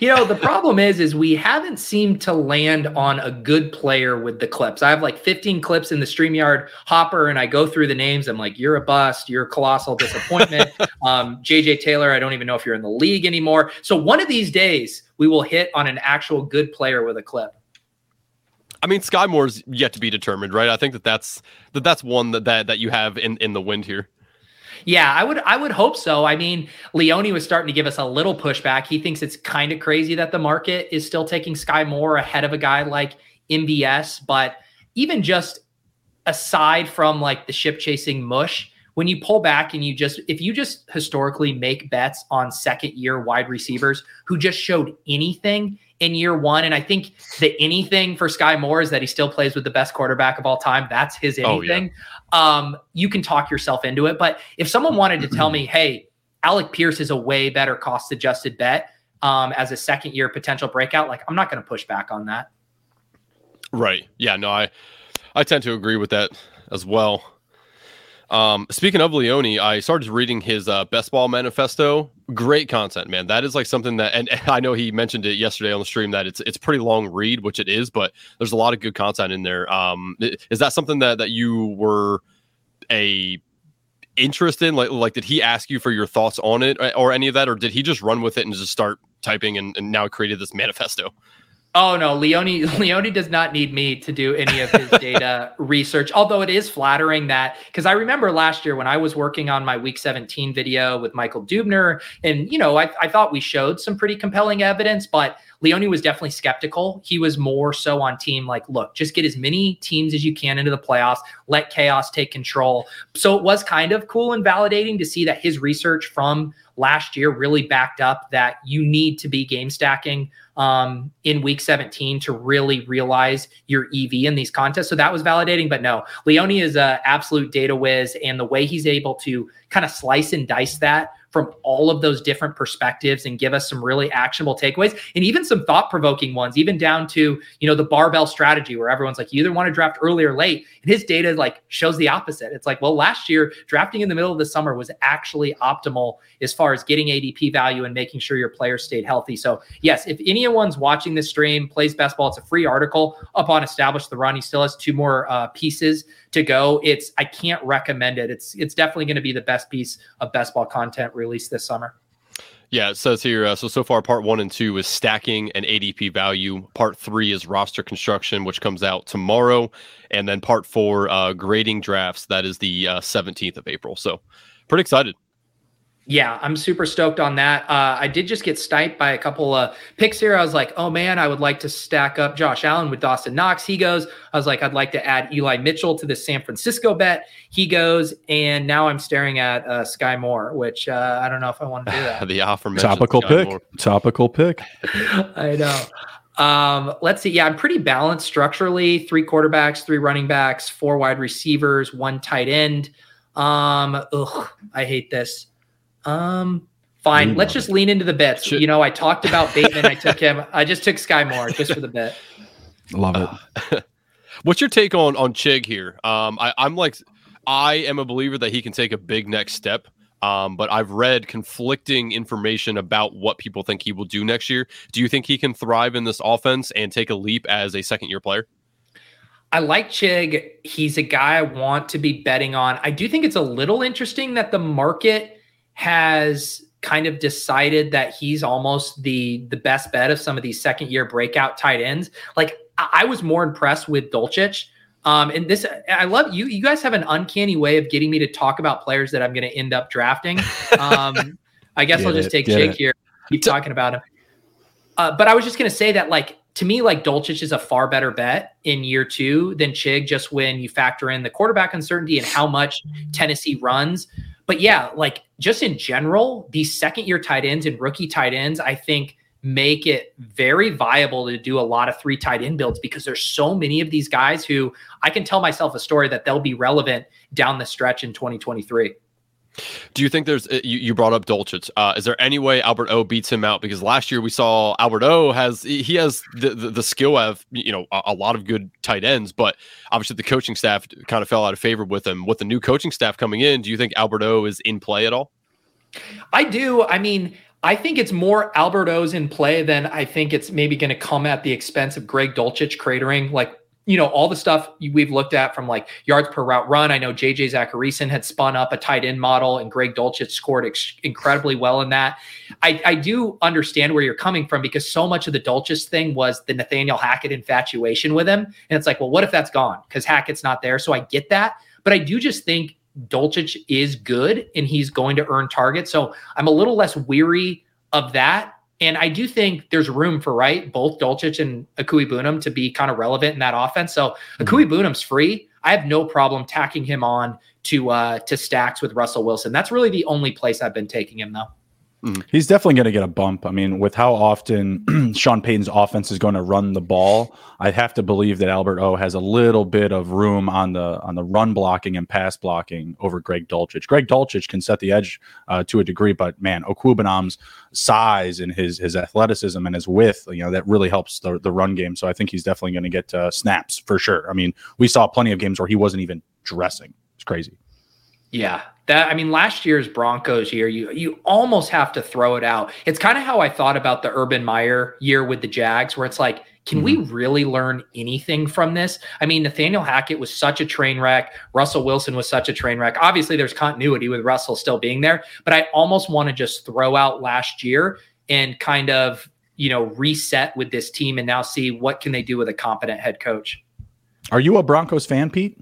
B: you know, the problem is, is we haven't seemed to land on a good player with the clips. I have like 15 clips in the StreamYard hopper, and I go through the names. I'm like, you're a bust, you're a colossal disappointment. [LAUGHS] um, JJ Taylor, I don't even know if you're in the league anymore. So one of these days, we will hit on an actual good player with a clip.
C: I mean, Sky Moore's yet to be determined, right? I think that that's that that's one that that, that you have in in the wind here.
B: Yeah, I would I would hope so. I mean, Leone was starting to give us a little pushback. He thinks it's kind of crazy that the market is still taking Sky Moore ahead of a guy like MBS, but even just aside from like the ship chasing mush, when you pull back and you just if you just historically make bets on second year wide receivers who just showed anything in year one. And I think the anything for Sky Moore is that he still plays with the best quarterback of all time. That's his anything. Oh, yeah. um, you can talk yourself into it. But if someone wanted to tell me, [CLEARS THROAT] hey, Alec Pierce is a way better cost adjusted bet um, as a second year potential breakout, like I'm not going to push back on that.
C: Right. Yeah. No, I I tend to agree with that as well. Um, speaking of Leone, I started reading his uh, best ball manifesto. Great content, man. That is like something that, and I know he mentioned it yesterday on the stream that it's it's pretty long read, which it is, but there's a lot of good content in there. Um, is that something that that you were a interest in? Like, like did he ask you for your thoughts on it or any of that, or did he just run with it and just start typing and, and now created this manifesto?
B: Oh no, Leone [LAUGHS] Leone does not need me to do any of his [LAUGHS] data research. Although it is flattering that because I remember last year when I was working on my week 17 video with Michael Dubner, and you know, I, I thought we showed some pretty compelling evidence, but Leone was definitely skeptical. He was more so on team like, look, just get as many teams as you can into the playoffs, let chaos take control. So it was kind of cool and validating to see that his research from last year really backed up that you need to be game stacking um, in week 17 to really realize your EV in these contests. So that was validating. But no, Leone is an absolute data whiz. And the way he's able to kind of slice and dice that from all of those different perspectives and give us some really actionable takeaways and even some thought provoking ones, even down to, you know, the barbell strategy where everyone's like, you either want to draft early or late. And his data like shows the opposite. It's like, well, last year, drafting in the middle of the summer was actually optimal as far as getting ADP value and making sure your players stayed healthy. So, yes, if anyone's watching this stream, plays best ball, it's a free article up on Establish the Run. He still has two more uh, pieces to go. It's I can't recommend it. It's it's definitely going to be the best piece of best ball content released this summer.
C: Yeah, it says here. Uh, so so far, part one and two is stacking and ADP value. Part three is roster construction, which comes out tomorrow, and then part four, uh, grading drafts. That is the uh, seventeenth of April. So, pretty excited
B: yeah, I'm super stoked on that. Uh, I did just get sniped by a couple of picks here. I was like, oh man, I would like to stack up Josh Allen with Dawson Knox. He goes. I was like, I'd like to add Eli Mitchell to the San Francisco bet. He goes, and now I'm staring at uh, Sky Moore, which uh, I don't know if I want to do that. [LAUGHS]
C: the offer
A: topical pick, Moore. topical pick. [LAUGHS]
B: I know. Um, let's see. Yeah, I'm pretty balanced structurally. Three quarterbacks, three running backs, four wide receivers, one tight end. Um, ugh, I hate this. Um, fine. Lean Let's just it. lean into the bits. Should- you know, I talked about Bateman. I took him. I just took Sky Moore just for the bit.
A: Love it.
C: Uh, [LAUGHS] what's your take on on Chig here? Um, I, I'm like, I am a believer that he can take a big next step. Um, but I've read conflicting information about what people think he will do next year. Do you think he can thrive in this offense and take a leap as a second year player?
B: I like Chig. He's a guy I want to be betting on. I do think it's a little interesting that the market has kind of decided that he's almost the the best bet of some of these second year breakout tight ends. Like I, was more impressed with Dulcich. Um, and this, I love you. You guys have an uncanny way of getting me to talk about players that I'm going to end up drafting. Um, [LAUGHS] I guess I'll just take Jake here, keep talking about him. Uh, but I was just going to say that, like, to me, like Dulcich is a far better bet in year two than Chig, just when you factor in the quarterback uncertainty and how much Tennessee runs. But yeah, like just in general, these second year tight ends and rookie tight ends, I think make it very viable to do a lot of three tight end builds because there's so many of these guys who I can tell myself a story that they'll be relevant down the stretch in 2023.
C: Do you think there's uh, you, you brought up Dulcich? Uh, is there any way Albert O beats him out? Because last year we saw Albert O has he has the the, the skill of you know a, a, lot of good tight ends, but obviously the coaching staff kind of fell out of favor with him. With the new coaching staff coming in, do you think Albert O is in play at all?
B: I do. I mean, I think it's more Albert O's in play than I think it's maybe going to come at the expense of Greg Dulcich cratering. Like you know, all the stuff we've looked at from like yards per route run. I know JJ Zachariason had spun up a tight end model and Greg Dulcich scored ex- incredibly well in that. I, I do understand where you're coming from because so much of the Dulcich thing was the Nathaniel Hackett infatuation with him. And it's like, well, what if that's gone? Because Hackett's not there. So I get that. But I do just think Dulcich is good and he's going to earn targets. So I'm a little less weary of that and I do think there's room for right both Dulcich and Okwuegbunam to be kind of relevant in that offense. So mm-hmm. Okwuegbunam's free. I have no problem tacking him on to uh to stacks with Russell Wilson. That's really the only place I've been taking him though.
A: Mm. He's definitely going to get a bump. I mean, with how often [CLEARS THROAT] Sean Payton's offense is going to run the ball, I have to believe that Albert O has a little bit of room on the on the run blocking and pass blocking over Greg Dulcich. Greg Dulcich can set the edge uh, to a degree, but man, Okwuegbunam's size and his his athleticism and his width, you know, that really helps the the run game. So I think he's definitely going to get uh, snaps for sure. I mean, we saw plenty of games where he wasn't even dressing. It's crazy.
B: Yeah, that I mean, last year's Broncos year, you you almost have to throw it out. It's kind of how I thought about the Urban Meyer year with the Jags, where it's like, can mm-hmm. we really learn anything from this? I mean, Nathaniel Hackett was such a train wreck. Russell Wilson was such a train wreck. Obviously, there's continuity with Russell still being there, but I almost want to just throw out last year and kind of you know reset with this team and now see what can they do with a competent head coach.
A: Are you a Broncos fan, Pete?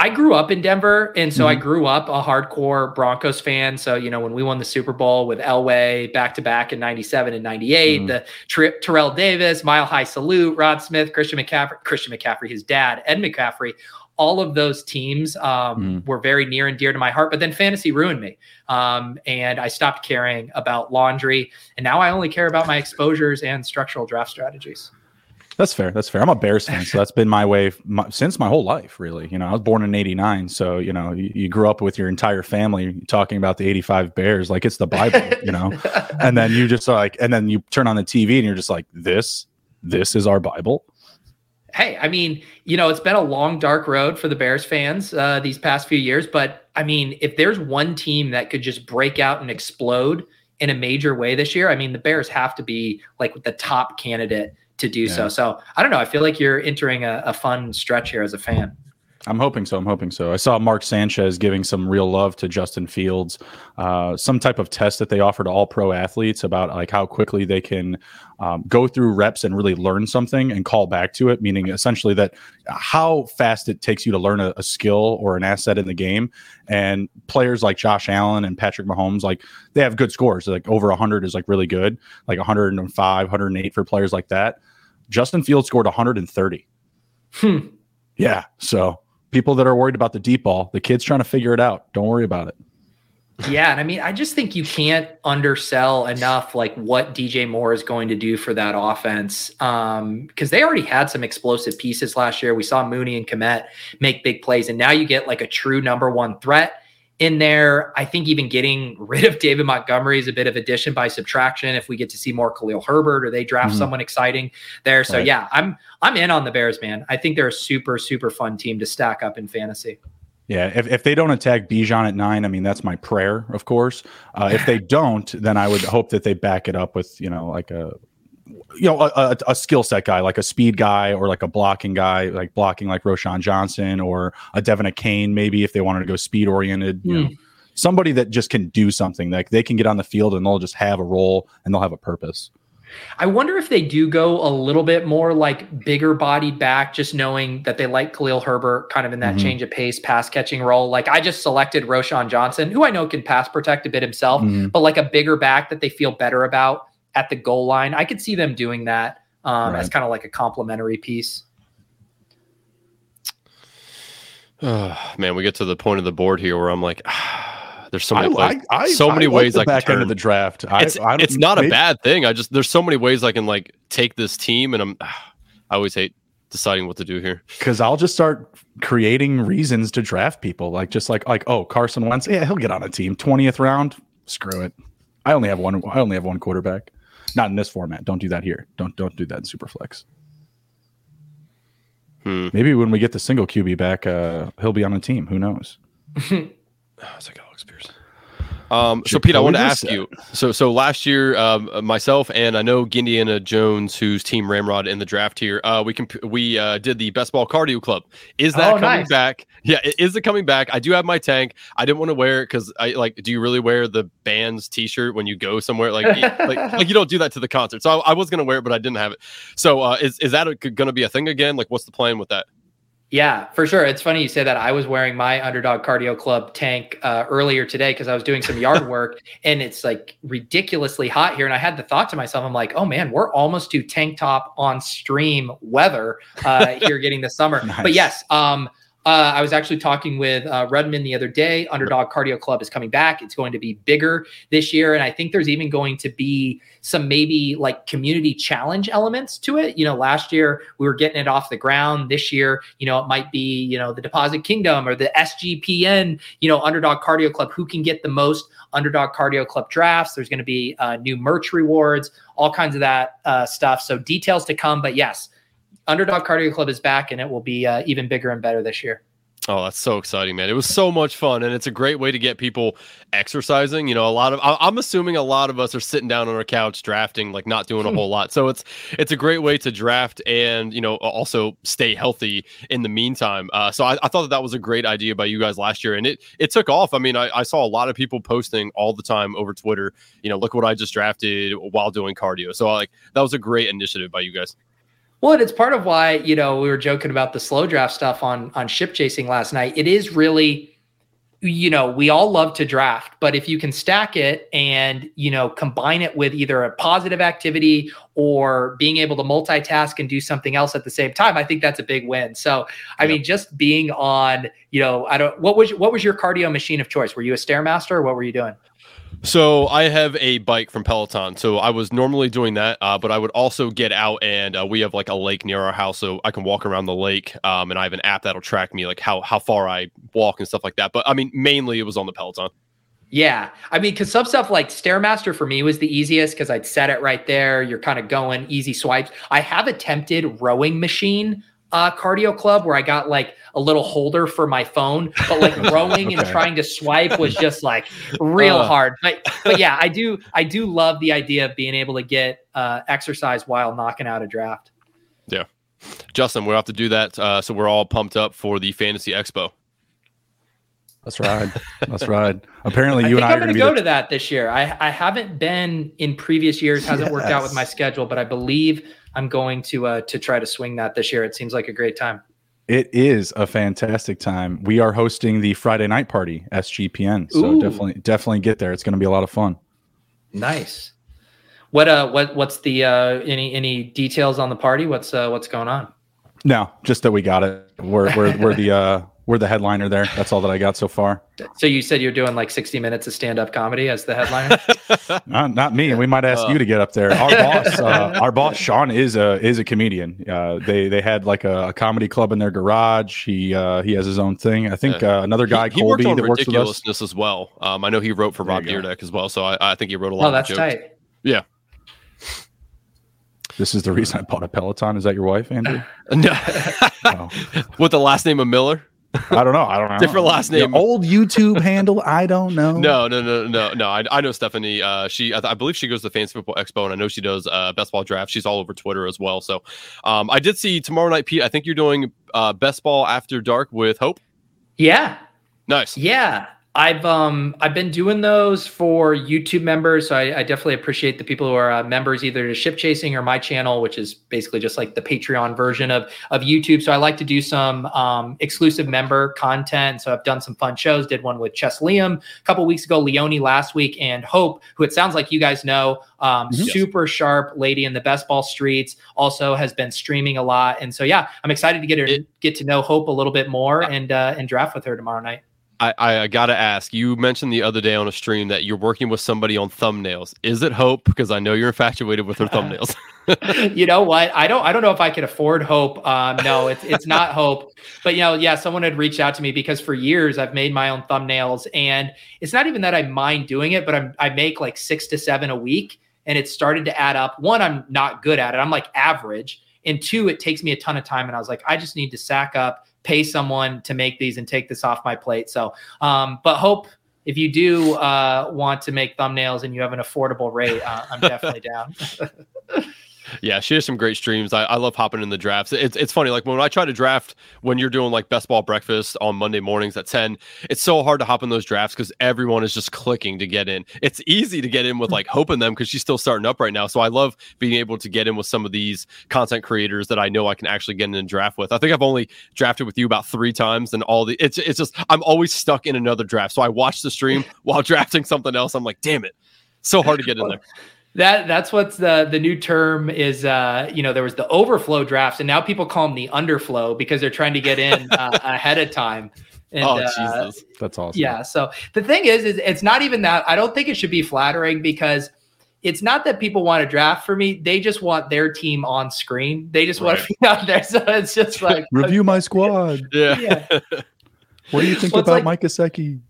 B: I grew up in Denver, and so mm-hmm. I grew up a hardcore Broncos fan. So you know, when we won the Super Bowl with Elway back to back in '97 and '98, mm-hmm. the Terrell Davis, Mile High Salute, Rod Smith, Christian McCaffrey, Christian McCaffrey, his dad, Ed McCaffrey. All of those teams um, mm-hmm. were very near and dear to my heart. But then fantasy ruined me, um, and I stopped caring about laundry. And now I only care about my exposures and structural draft strategies.
A: That's fair. That's fair. I'm a Bears fan, so that's been my way my, since my whole life, really. You know, I was born in '89, so you know, you, you, grew up with your entire family talking about the '85 Bears like it's the Bible, you know. [LAUGHS] And then you just like, and then you turn on the TV and you're just like, this, this is our Bible.
B: Hey, I mean, you know, it's been a long, dark road for the Bears fans uh, these past few years, but I mean, if there's one team that could just break out and explode in a major way this year, I mean, the Bears have to be like the top candidate to do yeah. so. So I don't know. I feel like you're entering a, a fun stretch here as a fan.
A: I'm hoping so. I'm hoping so. I saw Mark Sanchez giving some real love to Justin Fields, uh, some type of test that they offer to all pro athletes about like how quickly they can um, go through reps and really learn something and call back to it. Meaning essentially that how fast it takes you to learn a, a skill or an asset in the game. And players like Josh Allen and Patrick Mahomes, like they have good scores. Like over 100 is like really good. Like 105, 108 for players like that. Justin Fields scored 130. Hmm. Yeah. So people that are worried about the deep ball, the kid's trying to figure it out. Don't worry about it.
B: Yeah, and I mean, I just think you can't undersell enough like what DJ Moore is going to do for that offense. Um, because they already had some explosive pieces last year. We saw Mooney and Kmet make big plays, and now you get like a true number one threat in there. I think even getting rid of David Montgomery is a bit of addition by subtraction. If we get to see more Khalil Herbert or they draft mm-hmm. someone exciting there, so right. yeah, I'm I'm in on the Bears, man. I think they're a super super fun team to stack up in fantasy.
A: Yeah, if, if they don't attack Bijan at nine, I mean that's my prayer, of course. Uh, if they [LAUGHS] don't, then I would hope that they back it up with you know like a you know, a, a, a skill set guy, like a speed guy or like a blocking guy, like blocking like Roschon Johnson or a De'Von Achane, maybe if they wanted to go speed oriented, you mm. know, hmm. somebody that just can do something like they can get on the field and they'll just have a role and they'll have a purpose.
B: I wonder if they do go a little bit more like bigger bodied back, just knowing that they like Khalil Herbert kind of in that mm-hmm. change of pace, pass catching role. Like I just selected Roschon Johnson, who I know can pass protect a bit himself, mm-hmm. but like a bigger back that they feel better about at the goal line. I could see them doing that um, right. as kind of like a complimentary piece.
C: Oh, [SIGHS] man, we get to the point of the board here where I'm like, ah, [SIGHS] there's so many, I, I, I, so many ways I
A: back
C: can
A: turn. of the draft.
C: It's, it's not maybe, a bad thing. I just there's so many ways I can like take this team, and I'm ah, [SIGHS] I always hate deciding what to do here
A: because I'll just start creating reasons to draft people, like just like like oh Carson Wentz, yeah he'll get on a team, twentieth round, screw it. I only have one. I only have one quarterback. Not in this format. Don't do that here. Don't don't do that in Superflex. Hmm. Maybe when we get the single QB back, uh, he'll be on a team. Who knows?
C: oh, [LAUGHS] it's like Alex Pierce. Um, so Pete, I want to ask you. So so last year, um, myself and I know Indiana Jones, who's Team Ramrod in the draft here. Uh, we comp- we uh, did the Best Ball Cardio Club. Is that oh, coming nice. back? Yeah, is it coming back? I do have my tank. I didn't want to wear it because I like. Do you really wear the band's T-shirt when you go somewhere? Like like [LAUGHS] like you don't do that to the concert. So I, I was gonna wear it, but I didn't have it. So uh, is is that going to be a thing again? Like, what's the plan with that?
B: Yeah, for sure. It's funny you say that. I was wearing my Underdog Cardio Club tank uh, earlier today because I was doing some yard [LAUGHS] work and it's like ridiculously hot here. And I had the thought to myself, I'm like, oh man, we're almost to tank top on stream weather uh, [LAUGHS] here getting the summer. nice. But yes, um, uh, I was actually talking with uh, the other day. Underdog Cardio Club is coming back. It's going to be bigger this year. And I think there's even going to be some maybe like community challenge elements to it. You know, last year we were getting it off the ground. This year, you know, it might be, you know, the Deposit Kingdom or the SGPN, you know, Underdog Cardio Club, who can get the most Underdog Cardio Club drafts. There's going to be uh, new merch rewards, all kinds of that uh, stuff. So details to come. But yes, Underdog Cardio Club is back, and it will be uh, even bigger and better this year.
C: Oh, that's so exciting, man. It was so much fun. And it's a great way to get people exercising. You know, a lot of, I'm assuming a lot of us are sitting down on our couch drafting, like not doing a [LAUGHS] whole lot. So it's, it's a great way to draft and, you know, also stay healthy in the meantime. Uh, so I, I, thought that that was a great idea by you guys last year. And it, it took off. I mean, I, I saw a lot of people posting all the time over Twitter, you know, look what I just drafted while doing cardio. So I, like, that was a great initiative by you guys.
B: Well, it's part of why you know we were joking about the slow draft stuff on on ship chasing last night. It is really, you know, we all love to draft, but if you can stack it and you know combine it with either a positive activity or being able to multitask and do something else at the same time, I think that's a big win. So, I yep. mean, just being on, you know, I don't. What was what was your cardio machine of choice? Were you a stairmaster or what were you doing?
C: So I have a bike from Peloton. So I was normally doing that, uh, but I would also get out and uh, we have like a lake near our house, so I can walk around the lake. Um, and I have an app that'll track me like how how far I walk and stuff like that. But I mean, mainly it was on the Peloton.
B: Yeah. I mean, because some stuff like Stairmaster for me was the easiest because I'd set it right there. You're kind of going easy swipes. I have attempted rowing machine uh, cardio club where I got like a little holder for my phone, but like [LAUGHS] rowing okay. and trying to swipe was just like real uh, hard. But but yeah, I do [LAUGHS] I do love the idea of being able to get uh, exercise while knocking out a draft.
C: Yeah, Justin, we'll have to do that. Uh, so we're all pumped up for the Fantasy Expo.
A: That's right. That's [LAUGHS] right. Apparently, you
B: I
A: and I
B: I'm
A: are
B: going
A: to
B: go
A: the-
B: to that this year. I I haven't been in previous years. Hasn't yes. worked out with my schedule, but I believe I'm going to uh, to try to swing that this year. It seems like a great time.
A: It is a fantastic time. We are hosting the Friday night party, SGPN. So Ooh. definitely definitely get there. It's going to be a lot of fun.
B: Nice. What uh what what's the uh any any details on the party? What's uh what's going on?
A: No, just that we got it. We're we're we're the uh we're the headliner there. That's all that I got so far.
B: So you said you're doing like 60 minutes of stand-up comedy as the headliner? [LAUGHS]
A: not, not me. We might ask uh, you to get up there. Our [LAUGHS] boss, uh, our boss Sean is a is a comedian. Uh, they they had like a, a, comedy club in their garage. He uh, he has his own thing. I think uh, another guy
C: he, he
A: Colby
C: worked on
A: that works with
C: us as well. Um, I know he wrote for Rob Dyrdek as well. So I, I, think he wrote a lot. Oh,
B: that's
C: jokes.
B: tight.
C: Yeah.
A: This is the reason I bought a Peloton. Is that your wife, Andrew? [LAUGHS]
C: no. oh. With the last name of Miller.
A: I don't know. I don't know.
C: Different last name.
A: The old YouTube handle. I don't know.
C: No, no, no, no, no. I, I know Stephanie. Uh, she, I, I, believe she goes to the Fantasy Football Expo, and I know she does uh, best ball draft. She's all over Twitter as well. So, um, I did see tomorrow night, Pete. I think you're doing uh, best ball after dark with Hope.
B: Yeah.
C: Nice.
B: Yeah. I've um I've been doing those for YouTube members, so I, I definitely appreciate the people who are uh, members either to Ship Chasing or my channel, which is basically just like the Patreon version of of YouTube. So I like to do some um, exclusive member content. So I've done some fun shows. Did one with Chess Liam a couple weeks ago, Leone last week, and Hope, who it sounds like you guys know, um, mm-hmm. super sharp lady in the best ball streets. Also has been streaming a lot, and so yeah, I'm excited to get her it, get to know Hope a little bit more and uh, and draft with her tomorrow night.
C: I, I gotta ask. You mentioned the other day on a stream that you're working with somebody on thumbnails. Is it Hope? Because I know you're infatuated with her thumbnails. [LAUGHS]
B: you know what? I don't. I don't know if I could afford Hope. Um, no, it's it's not [LAUGHS] Hope. But you know, yeah, someone had reached out to me because for years I've made my own thumbnails, and it's not even that I mind doing it, but I'm I make like six to seven a week, and it started to add up. One, I'm not good at it. I'm like average, and two, it takes me a ton of time. And I was like, I just need to sack up pay someone to make these and take this off my plate. So, um, but hope if you do uh, want to make thumbnails and you have an affordable rate, uh, I'm definitely [LAUGHS] down. [LAUGHS]
C: Yeah, she has some great streams. I, I love hopping in the drafts. It's it's funny, like when I try to draft when you're doing like best ball breakfast on Monday mornings at 10, it's so hard to hop in those drafts because everyone is just clicking to get in. It's easy to get in with hmm. like hoping them because she's still starting up right now. So I love being able to get in with some of these content creators that I know I can actually get in and draft with. I think I've only drafted with you about three times and all the it's it's just I'm always stuck in another draft. So I watch the stream [LAUGHS] while drafting something else. I'm like, damn it. So hard to get in there.
B: That that's what's the the new term is. Uh, you know, there was the overflow drafts, and now people call them the underflow because they're trying to get in uh, [LAUGHS] ahead of time. And,
C: oh uh, Jesus,
A: that's awesome.
B: Yeah. So the thing is, is it's not even that. I don't think it should be flattering because it's not that people want to draft for me. They just want their team on screen. They just right. want to be out there. [LAUGHS] So it's just [LAUGHS] like
A: review my squad.
C: Yeah. yeah.
A: what do you think well, about like, Mike Gesicki?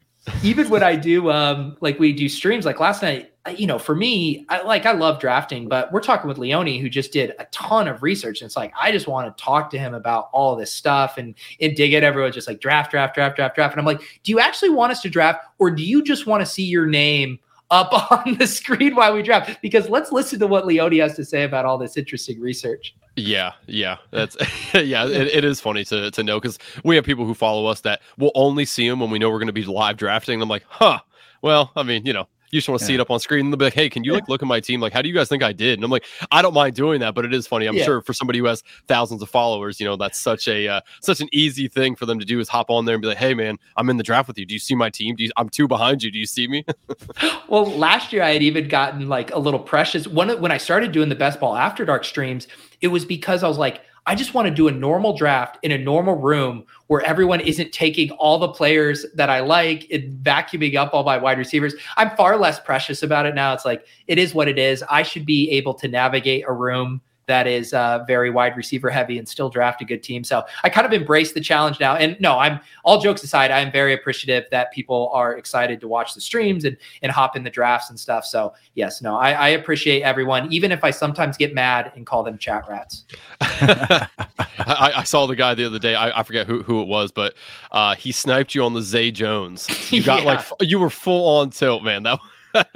B: Even when I do, um, like we do streams, like last night, Uh, you know, for me, I like I love drafting, but we're talking with Leone who just did a ton of research. And it's like I just want to talk to him about all this stuff and and dig it. Everyone's just like draft, draft, draft, draft, draft. And I'm like, do you actually want us to draft, or do you just want to see your name up [LAUGHS] on the screen while we draft? Because let's listen to what Leone has to say about all this interesting research.
C: Yeah, yeah, that's [LAUGHS] yeah. It, it is funny to to know because we have people who follow us that will only see them when we know we're going to be live drafting. I'm like, huh. Well, I mean, you know, you just want to yeah. see it up on screen and they'll be like, hey, can you like look at my team? Like, how do you guys think I did? And I'm like, I don't mind doing that, but it is funny. I'm yeah. sure for somebody who has thousands of followers, you know, that's such a uh, such an easy thing for them to do is hop on there and be like, hey man, I'm in the draft with you. Do you see my team? Do you, I'm two behind you. Do you see me? [LAUGHS]
B: well, last year I had even gotten like a little precious. When when I started doing the best ball after dark streams, it was because I was like, I just want to do a normal draft in a normal room where everyone isn't taking all the players that I like and vacuuming up all my wide receivers. I'm far less precious about it now. It's like it is what it is. I should be able to navigate a room that is uh, very wide receiver heavy and still draft a good team. So I kind of embrace the challenge now. And no, I'm all jokes aside, I'm very appreciative that people are excited to watch the streams and and hop in the drafts and stuff. So yes, no, I, I appreciate everyone, even if I sometimes get mad and call them chat rats. [LAUGHS]
C: I, I, saw the guy the other day. I, I forget who, who it was, but uh, he sniped you on the Zay Jones. You got [LAUGHS] yeah. like you were full on tilt, man. That [LAUGHS] that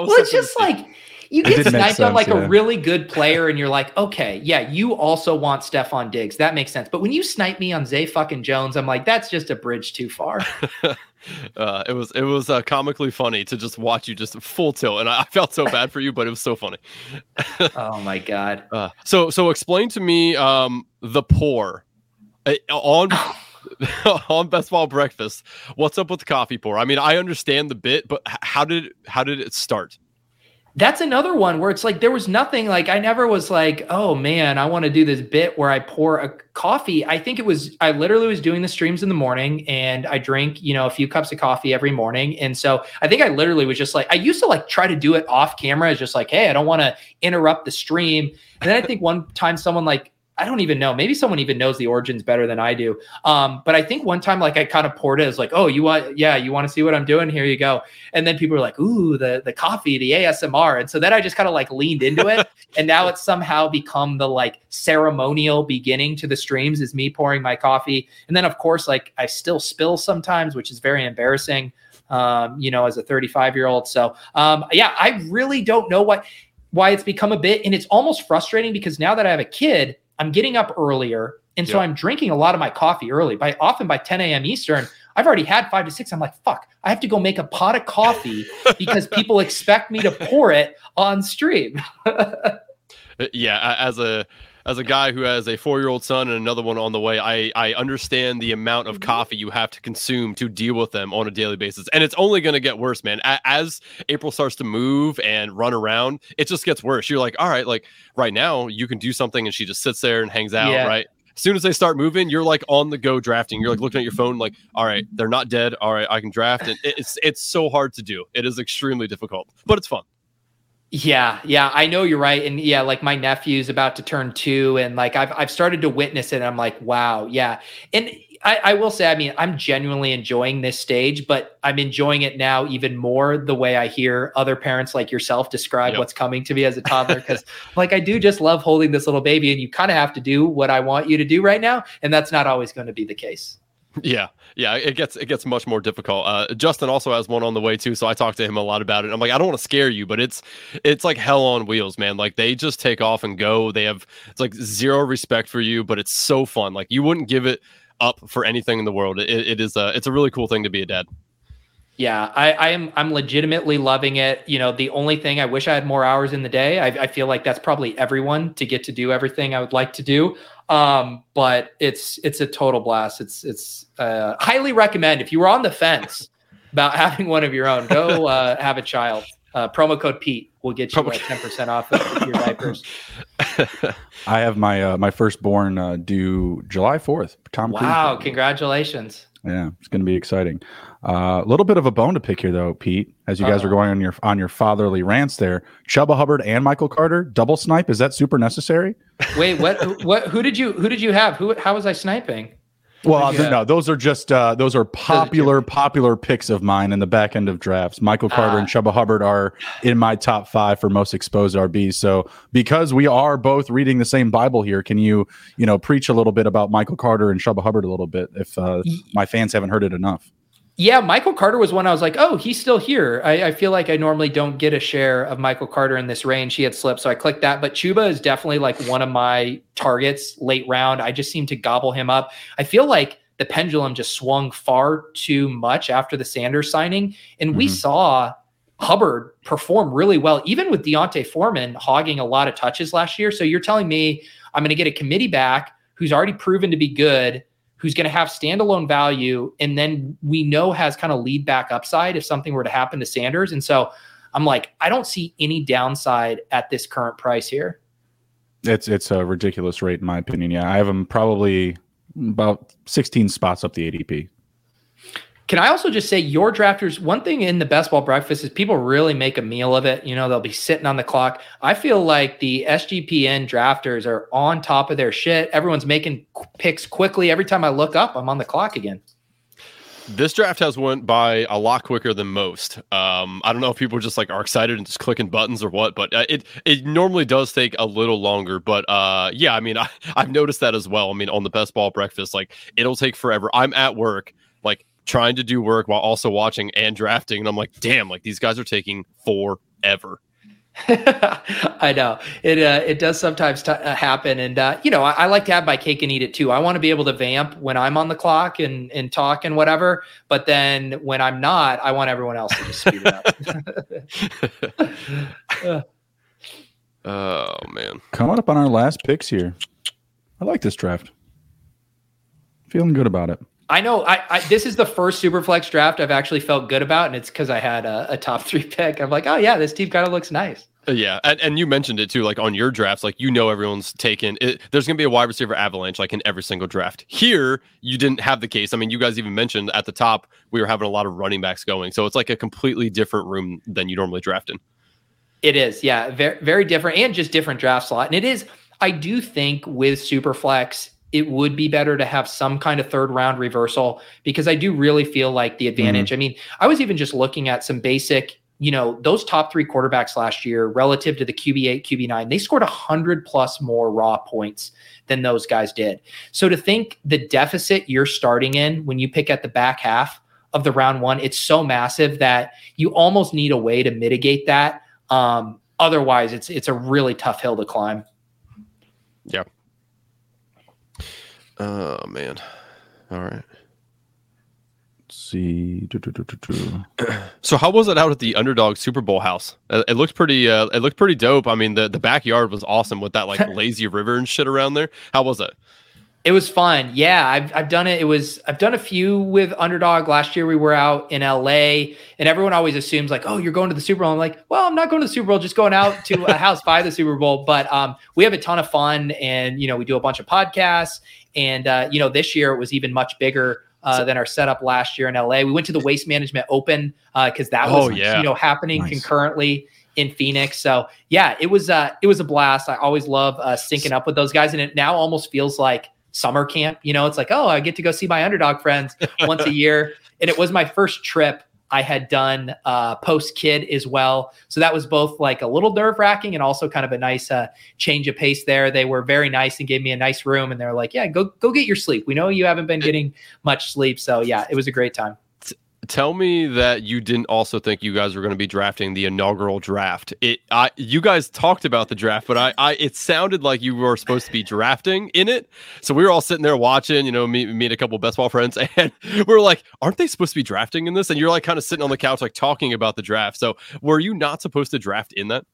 C: was
B: well, it's just like you get sniped on like yeah. a really good player, and you're like, okay, yeah, you also want Stefon Diggs. That makes sense. But when you snipe me on Zay fucking Jones, I'm like, that's just a bridge too far. [LAUGHS]
C: uh, it was it was uh, comically funny to just watch you just full tilt, and I, I felt so bad for you, but it was so funny. [LAUGHS]
B: oh my god!
C: Uh, so so explain to me um, the pour uh, on. [LAUGHS] on best ball breakfast what's up with the coffee pour i mean i understand the bit but how did how did it start
B: that's another one where it's like there was nothing like I never was like, oh man, I want to do this bit where I pour a coffee. I think it was I literally was doing the streams in the morning and I drink, you know, a few cups of coffee every morning. And so I think I literally was just like I used to like try to do it off camera, just like, hey, I don't want to interrupt the stream. And then I think one time someone like I don't even know. Maybe someone even knows the origins better than I do. Um, but I think one time, like I kind of poured it as like, oh, you want, yeah, you want to see what I'm doing? Here you go. And then people were like, ooh, the the coffee, the ASMR. And so then I just kind of like leaned into it, [LAUGHS] and now it's somehow become the like ceremonial beginning to the streams is me pouring my coffee. And then of course, like I still spill sometimes, which is very embarrassing. Um, you know, as a 35 year old. So um, yeah, I really don't know what why it's become a bit, and it's almost frustrating because now that I have a kid I'm getting up earlier. And so I'm drinking a lot of my coffee early. By often by 10 a.m. Eastern, I've already had five to six. I'm like, fuck, I have to go make a pot of coffee [LAUGHS] because people expect me to pour it on stream. [LAUGHS]
C: Uh, yeah, as a as a guy who has a four year old son and another one on the way, I, I understand the amount of mm-hmm. coffee you have to consume to deal with them on a daily basis. And it's only going to get worse, man. As April starts to move and run around, it just gets worse. You're like, all right, like right now, you can do something and she just sits there and hangs out, yeah. right? As soon as they start moving, you're like on the go drafting. You're like looking at your phone, like, all right, they're not dead. All right, I can draft. And it's it's so hard to do. It is extremely difficult, but it's fun.
B: Yeah, yeah, I know you're right, and yeah, like my nephew's about to turn two, and like I've I've started to witness it. I'm like, wow, yeah, and I, I will say, I mean, I'm genuinely enjoying this stage, but I'm enjoying it now even more the way I hear other parents like yourself describe yep. what's coming to me as a [LAUGHS] toddler. Because like I do just love holding this little baby, and you kind of have to do what I want you to do right now, and that's not always going to be the case.
C: Yeah, yeah, it gets it gets much more difficult. Uh, Justin also has one on the way too, so I talked to him a lot about it. I'm like, I don't want to scare you, but it's it's like hell on wheels, man. Like they just take off and go. They have it's like zero respect for you, but it's so fun. Like you wouldn't give it up for anything in the world. It, it is a it's a really cool thing to be a dad.
B: Yeah, I, I am I'm legitimately loving it. You know, the only thing I wish I had more hours in the day. I, I feel like that's probably everyone to get to do everything I would like to do. Um, but it's it's a total blast. It's it's uh, highly recommend if you were on the fence [LAUGHS] about having one of your own, go uh, have a child. Uh, promo code Pete will get you like ten percent off of your diapers. [LAUGHS]
A: I have my uh, my firstborn uh, due July fourth.
B: Tom. Wow! Cruise. Congratulations.
A: Yeah, it's going to be exciting. A uh, little bit of a bone to pick here, though, Pete. As you guys uh are going on your on your fatherly rants there, Chuba Hubbard and Michael Carter double snipe. Is that super necessary?
B: Wait, what? What? Who did you? Who did you have? Who? How was I sniping?
A: Well, no, those are just uh, those are popular popular picks of mine in the back end of drafts. Michael Carter uh, and. Chuba Hubbard are in my top five for most exposed RBs. So because we are both reading the same Bible here, can you you know preach a little bit about Michael Carter and Chuba Hubbard a little bit if uh, my fans haven't heard it enough?
B: Yeah, Michael Carter was one I was like, oh, he's still here. I, I, feel like I normally don't get a share of Michael Carter in this range. He had slipped, so I clicked that. But Chuba is definitely like one of my targets late round. I just seem to gobble him up. I feel like the pendulum just swung far too much after the Sanders signing, and mm-hmm. we saw Hubbard perform really well, even with D'Onta Foreman hogging a lot of touches last year. So you're telling me I'm going to get a committee back who's already proven to be good who's going to have standalone value and then we know has kind of lead back upside if something were to happen to Sanders. And so I'm like, I don't see any downside at this current price here.
A: It's it's a ridiculous rate in my opinion. Yeah, I have him probably about 16 spots up the ADP.
B: Can I also just say your drafters? One thing in the best ball breakfast is people really make a meal of it. You know, they'll be sitting on the clock. I feel like the SGPN drafters are on top of their shit. Everyone's making picks quickly. Every time I look up, I'm on the clock again.
C: This draft has went by a lot quicker than most. Um, I don't know if people just like are excited and just clicking buttons or what, but uh, it it normally does take a little longer. But uh, yeah, I mean, [LAUGHS] I, I've noticed that as well. I mean, on the best ball breakfast, like it'll take forever. I'm at work, trying to do work while also watching and drafting, and I'm like, damn, like these guys are taking forever. [LAUGHS]
B: I know it. Uh, it does sometimes t- uh, happen, and uh, you know, I, I, like to have my cake and eat it too. I want to be able to vamp when I'm on the clock and and talk and whatever. But then when I'm not, I want everyone else to just speed it
C: up. [LAUGHS] [LAUGHS] oh man,
A: coming up on our last picks here. I like this draft. Feeling good about it.
B: I know. I, I, this is the first Superflex draft I've actually felt good about, and it's because I had a, a, top [LAUGHS] three pick. I'm like, oh yeah, this team kind of looks nice.
C: Uh, yeah, and, and you mentioned it too, like on your drafts, like you know everyone's taken. It, there's going to be a wide receiver avalanche, like in every single draft. Here, you didn't have the case. I mean, you guys even mentioned at the top we were having a lot of running backs going, so it's like a completely different room than you normally draft in.
B: It is, yeah, very very different, and just different draft slot. And it is, I do think with Superflex, it would be better to have some kind of third round reversal because I do really feel like the advantage. Mm-hmm. I mean, I was even just looking at some basic, you know, those top three quarterbacks last year relative to the QB8, QB9, they scored 100 plus more raw points than those guys did. So to think the deficit you're starting in when you pick at the back half of the round one, it's so massive that you almost need a way to mitigate that. Um, otherwise, it's it's a really tough hill to climb.
C: Yeah. Oh man. All right.
A: Let's see.
C: so how was it out at the underdog Super Bowl house? It looked pretty. Uh, it looked pretty dope. I mean, the the backyard was awesome with that like [LAUGHS] lazy river and shit around there. How was it?
B: It was fun. Yeah, I've I've done it. It was I've done a few with Underdog. Last year we were out in LA, and everyone always assumes like, oh, you're going to the Super Bowl. I'm like, well, I'm not going to the Super Bowl. Just going out to a [LAUGHS] house by the Super Bowl. But um, we have a ton of fun, and you know, we do a bunch of podcasts, and uh, you know, this year it was even much bigger. Uh, than our setup last year in LA. We went to the Waste Management Open because uh, that was oh, yeah. you know happening nice. concurrently in Phoenix. So yeah, it was uh, it was a blast. I always love uh, syncing up with those guys, and it now almost feels like summer camp. You know, it's like, oh, I get to go see my underdog friends [LAUGHS] once a year. And it was my first trip I had done uh, post kid as well. So that was both like a little nerve wracking and also kind of a nice uh, change of pace there. They were very nice and gave me a nice room. And they're like, yeah, go, go get your sleep. We know you haven't been getting much sleep. So yeah, it was a great time
C: tell me that you didn't also think you guys were going to be drafting the inaugural draft. It, I, you guys talked about the draft, but I, I, it sounded like you were supposed to be drafting in it. So we were all sitting there watching, you know, me, me and a couple best ball friends, [LAUGHS] and we were like, "Aren't they supposed to be drafting in this?" And you're like, kind of sitting on the couch, like talking about the draft. So were you not supposed to draft in that?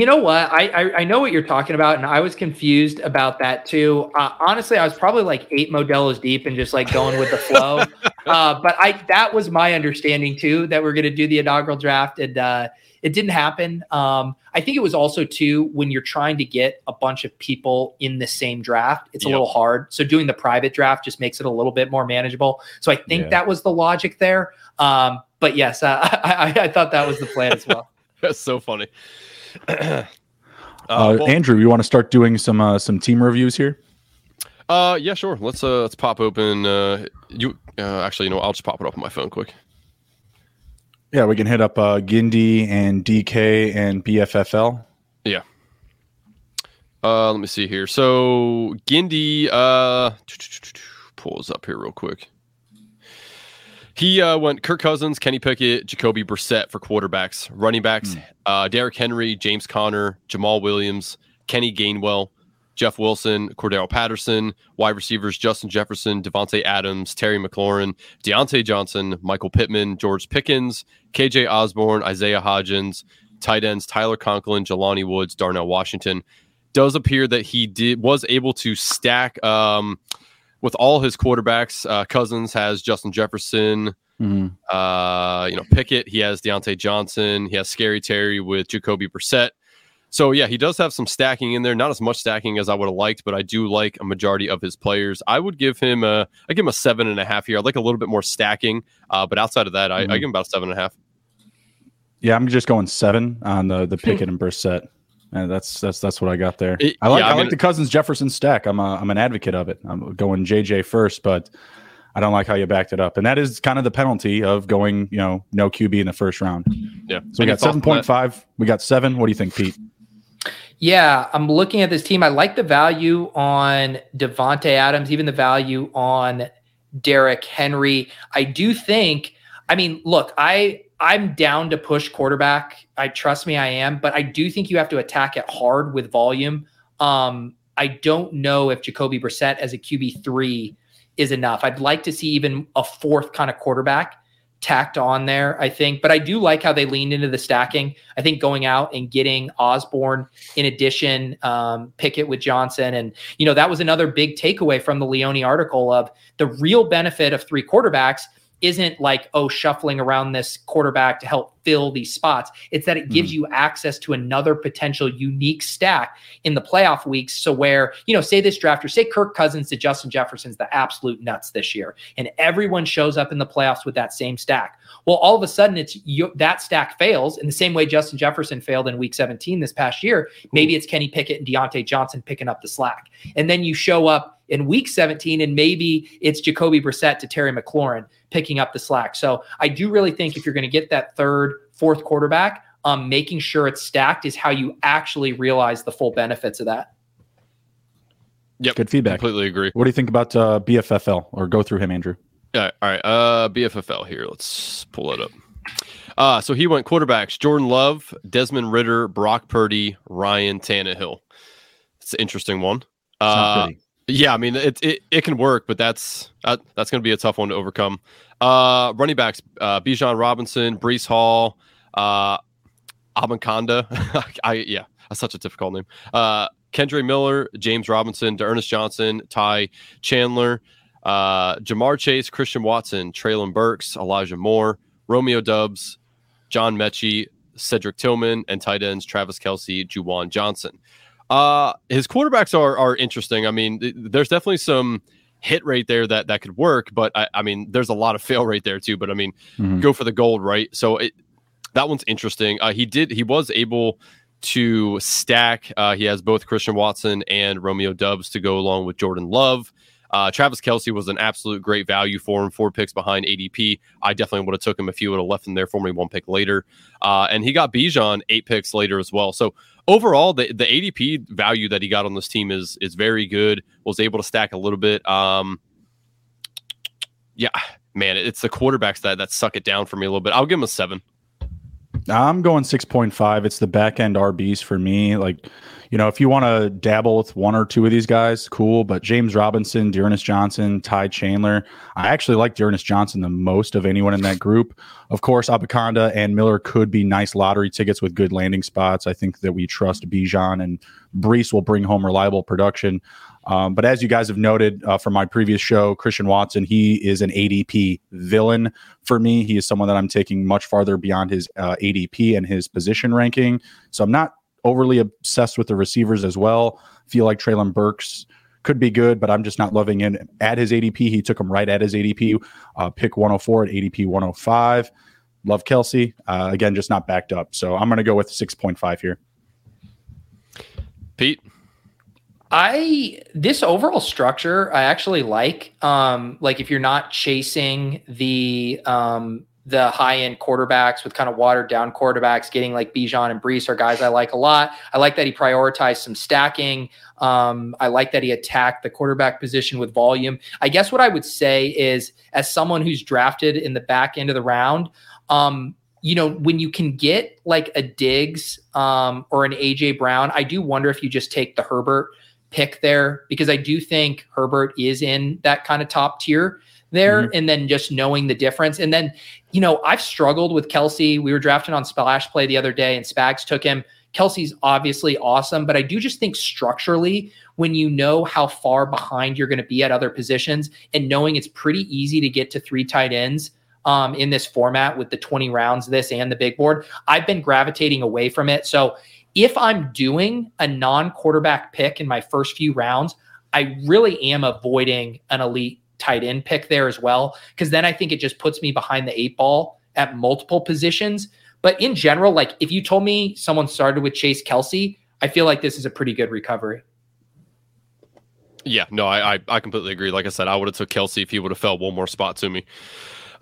B: You know what? I, I, I know what you're talking about, and I was confused about that too. Uh, honestly, I was probably like eight Modelo's deep and just like going with the flow. [LAUGHS] uh, but I that was my understanding too that we're going to do the inaugural draft, and uh, it didn't happen. Um, I think it was also too when you're trying to get a bunch of people in the same draft, it's yep. a little hard. So doing the private draft just makes it a little bit more manageable. So I think yeah. that was the logic there. Um, but yes, uh, [LAUGHS] I, I, I thought that was the plan as well. [LAUGHS]
C: That's so funny.
A: Uh, uh, well, Andrew, you want to start doing some uh, some team reviews here?
C: Uh, yeah, sure. Let's uh, let's pop open. Uh, you uh, actually, you know, I'll just pop it up on my phone quick.
A: Yeah, we can hit up uh, Gindy and DK and BFFL.
C: Yeah. Uh, let me see here. So Gindy uh [TSK] pulls up here real quick. He uh, went Kirk Cousins, Kenny Pickett, Jacoby Brissett for quarterbacks, running backs, mm. uh, Derrick Henry, James Conner, Jamaal Williams, Kenny Gainwell, Jeff Wilson, Cordarrelle Patterson, wide receivers Justin Jefferson, Davante Adams, Terry McLaurin, Diontae Johnson, Michael Pittman, George Pickens, KJ Osborn, Isaiah Hodgins, tight ends Tyler Conklin, Jelani Woods, Darnell Washington. Does appear that he did was able to stack um, with all his quarterbacks. Uh, Cousins has Justin Jefferson. Mm-hmm. Uh, you know, Pickett. He has Diontae Johnson. He has Scary Terry with Jacoby Brissett. So yeah, he does have some stacking in there. Not as much stacking as I would have liked, but I do like a majority of his players. I would give him a, I give him a seven and a half here. I like a little bit more stacking, uh, but outside of that, I, mm-hmm. I give him about a seven and a half.
A: Yeah, I'm just going seven on the the [LAUGHS] Pickett and Brissett. And that's that's that's what I got there. It, I like yeah, I, I mean, like the Cousins Jefferson stack. I'm a, I'm an advocate of it. I'm going JJ first, but I don't like how you backed it up. And that is kind of the penalty of going, you know, no QB in the first round.
C: Yeah.
A: So we got seven point five. We got seven. What do you think, Pete?
B: Yeah, I'm looking at this team. I like the value on Davante Adams, even the value on Derrick Henry. I do think. I mean, look, I I'm down to push quarterback. I trust me, I am, but I do think you have to attack it hard with volume. Um, I don't know if Jacoby Brissett as a QB three is enough. I'd like to see even a fourth kind of quarterback tacked on there, I think. But I do like how they leaned into the stacking. I think going out and getting Osborn in addition, um, Pickett with Johnson. And, you know, that was another big takeaway from the Leone article of the real benefit of three quarterbacks isn't like, oh, shuffling around this quarterback to help fill these spots. It's that it gives mm-hmm. you access to another potential unique stack in the playoff weeks. So, where, you know, say this drafter, say Kirk Cousins to Justin Jefferson's the absolute nuts this year, and everyone shows up in the playoffs with that same stack. Well, all of a sudden, it's you, that stack fails in the same way Justin Jefferson failed in week 17 this past year. Maybe it's Kenny Pickett and Diontae Johnson picking up the slack. And then you show up in week 17, and maybe it's Jacoby Brissett to Terry McLaurin picking up the slack. So I do really think if you're going to get that third, fourth quarterback, um, making sure it's stacked is how you actually realize the full benefits of that.
C: Yep.
A: Good feedback.
C: Completely agree.
A: What do you think about uh, BFFL or go through him, Andrew?
C: Yeah. All right. Uh, BFFL here. Let's pull it up. Uh, so he went quarterbacks Jordan Love, Desmond Ridder, Brock Purdy, Ryan Tannehill. It's an interesting one. Uh, yeah, I mean it, it it can work, but that's uh, that's going to be a tough one to overcome. Uh, running backs: uh, Bijan Robinson, Breece Hall, uh, Abanikanda. [LAUGHS] I yeah, that's such a difficult name. Uh, Kendre Miller, James Robinson, D'Ernest Johnson, Ty Chandler, uh, Ja'Marr Chase, Christian Watson, Treylon Burks, Elijah Moore, Romeo Doubs, John Metchie, Cedric Tillman, and tight ends Travis Kelce, Juwan Johnson. Uh, his quarterbacks are are interesting. I mean, th- there's definitely some hit rate there that that could work, but I, I mean, there's a lot of fail rate there too. But I mean, mm-hmm. go for the gold, right? So it, that one's interesting. Uh, he did he was able to stack. Uh, he has both Christian Watson and Romeo Doubs to go along with Jordan Love. Uh, Travis Kelce was an absolute great value for him, four picks behind ADP. I definitely would have took him if he would have left him there for me one pick later. Uh, and he got Bijan eight picks later as well. So overall, the, the ADP value that he got on this team is is very good. Was able to stack a little bit. Um, yeah, man, it's the quarterbacks that that suck it down for me a little bit. I'll give him a seven.
A: I'm going 6.5. It's the back end RBs for me. Like, you know, if you want to dabble with one or two of these guys, cool. But James Robinson, D'Ernest Johnson, Ty Chandler, I actually like D'Ernest Johnson the most of anyone in that group. Of course, Abanikanda and Miller could be nice lottery tickets with good landing spots. I think that we trust Bijan and Breece will bring home reliable production. Um, but as you guys have noted uh, from my previous show, Christian Watson, he is an ADP villain for me. He is someone that I'm taking much farther beyond his uh, ADP and his position ranking. So I'm not overly obsessed with the receivers as well. Feel like Treylon Burks could be good, but I'm just not loving it at his ADP. He took him right at his ADP, uh, pick 104 at ADP 105. Love Kelce. Uh, again, just not backed up. So I'm going to go with 6.5 here.
C: Pete?
B: I this overall structure I actually like. Um, like if you're not chasing the um the high end quarterbacks with kind of watered down quarterbacks, getting like Bijan and Breece are guys I like a lot. I like that he prioritized some stacking. Um, I like that he attacked the quarterback position with volume. I guess what I would say is, as someone who's drafted in the back end of the round, um, you know, when you can get like a Diggs um, or an AJ Brown, I do wonder if you just take the Herbert pick there because I do think Herbert is in that kind of top tier there. Mm-hmm. And then just knowing the difference. And then, you know, I've struggled with Kelce. We were drafting on Splash Play the other day and Spags took him. Kelce's obviously awesome, but I do just think structurally, when you know how far behind you're going to be at other positions and knowing it's pretty easy to get to three tight ends um, in this format with the 20 rounds, this and the big board, I've been gravitating away from it. So if I'm doing a non quarterback pick in my first few rounds, I really am avoiding an elite tight end pick there as well, because then I think it just puts me behind the eight ball at multiple positions. But in general, like if you told me someone started with Chase Kelce, I feel like this is a pretty good recovery.
C: Yeah, no, I, I, I completely agree. Like I said, I would have took Kelce if he would have fell one more spot to me.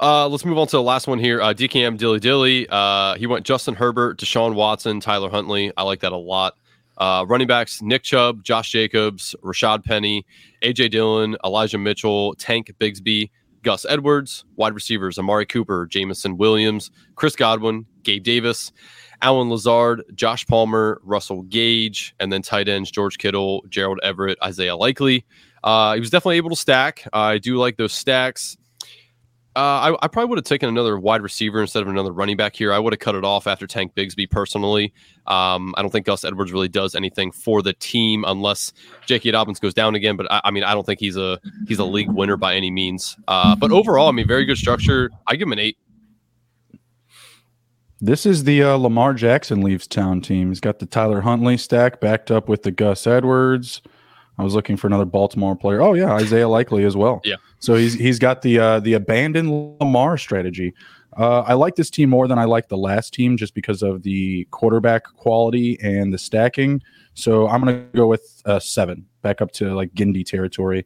C: Uh, let's move on to the last one here. Uh, DKM Dilly Dilly. Uh, he went Justin Herbert, Deshaun Watson, Tyler Huntley. I like that a lot. Uh, running backs Nick Chubb, Josh Jacobs, Rashaad Penny, AJ Dillon, Elijah Mitchell, Tank Bigsby, Gus Edwards. Wide receivers Amari Cooper, Jameson Williams, Chris Godwin, Gabe Davis, Allen Lazard, Josh Palmer, Russell Gage, and then tight ends George Kittle, Gerald Everett, Isaiah Likely. Uh, he was definitely able to stack. I do like those stacks. Uh, I, I, probably would have taken another wide receiver instead of another running back here. I would have cut it off after Tank Bigsby personally. Um, I don't think Gus Edwards really does anything for the team unless J.K. Dobbins goes down again. But I, I, mean, I don't think he's a he's a league winner by any means. Uh, but overall, I mean, very good structure. I give him an eight.
A: This is the uh, Lamar Jackson leaves town team. He's got the Tyler Huntley stack backed up with the Gus Edwards. I was looking for another Baltimore player. Oh yeah, Isaiah Likely as well.
C: Yeah.
A: So he's he's got the uh, the abandoned Lamar strategy. Uh, I like this team more than I like the last team just because of the quarterback quality and the stacking. So I'm gonna go with uh, seven, back up to like Gindy territory.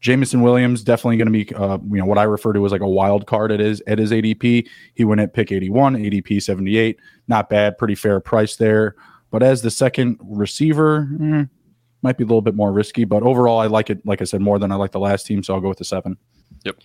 A: Jameson Williams definitely going to be, uh, you know, what I refer to as like a wild card at his at his ADP. He went at pick 81, ADP 78. Not bad, pretty fair price there. But as the second receiver, eh, might be a little bit more risky, but overall, I like it. Like I said, more than I like the last team, so I'll go with the seven.
C: Yep.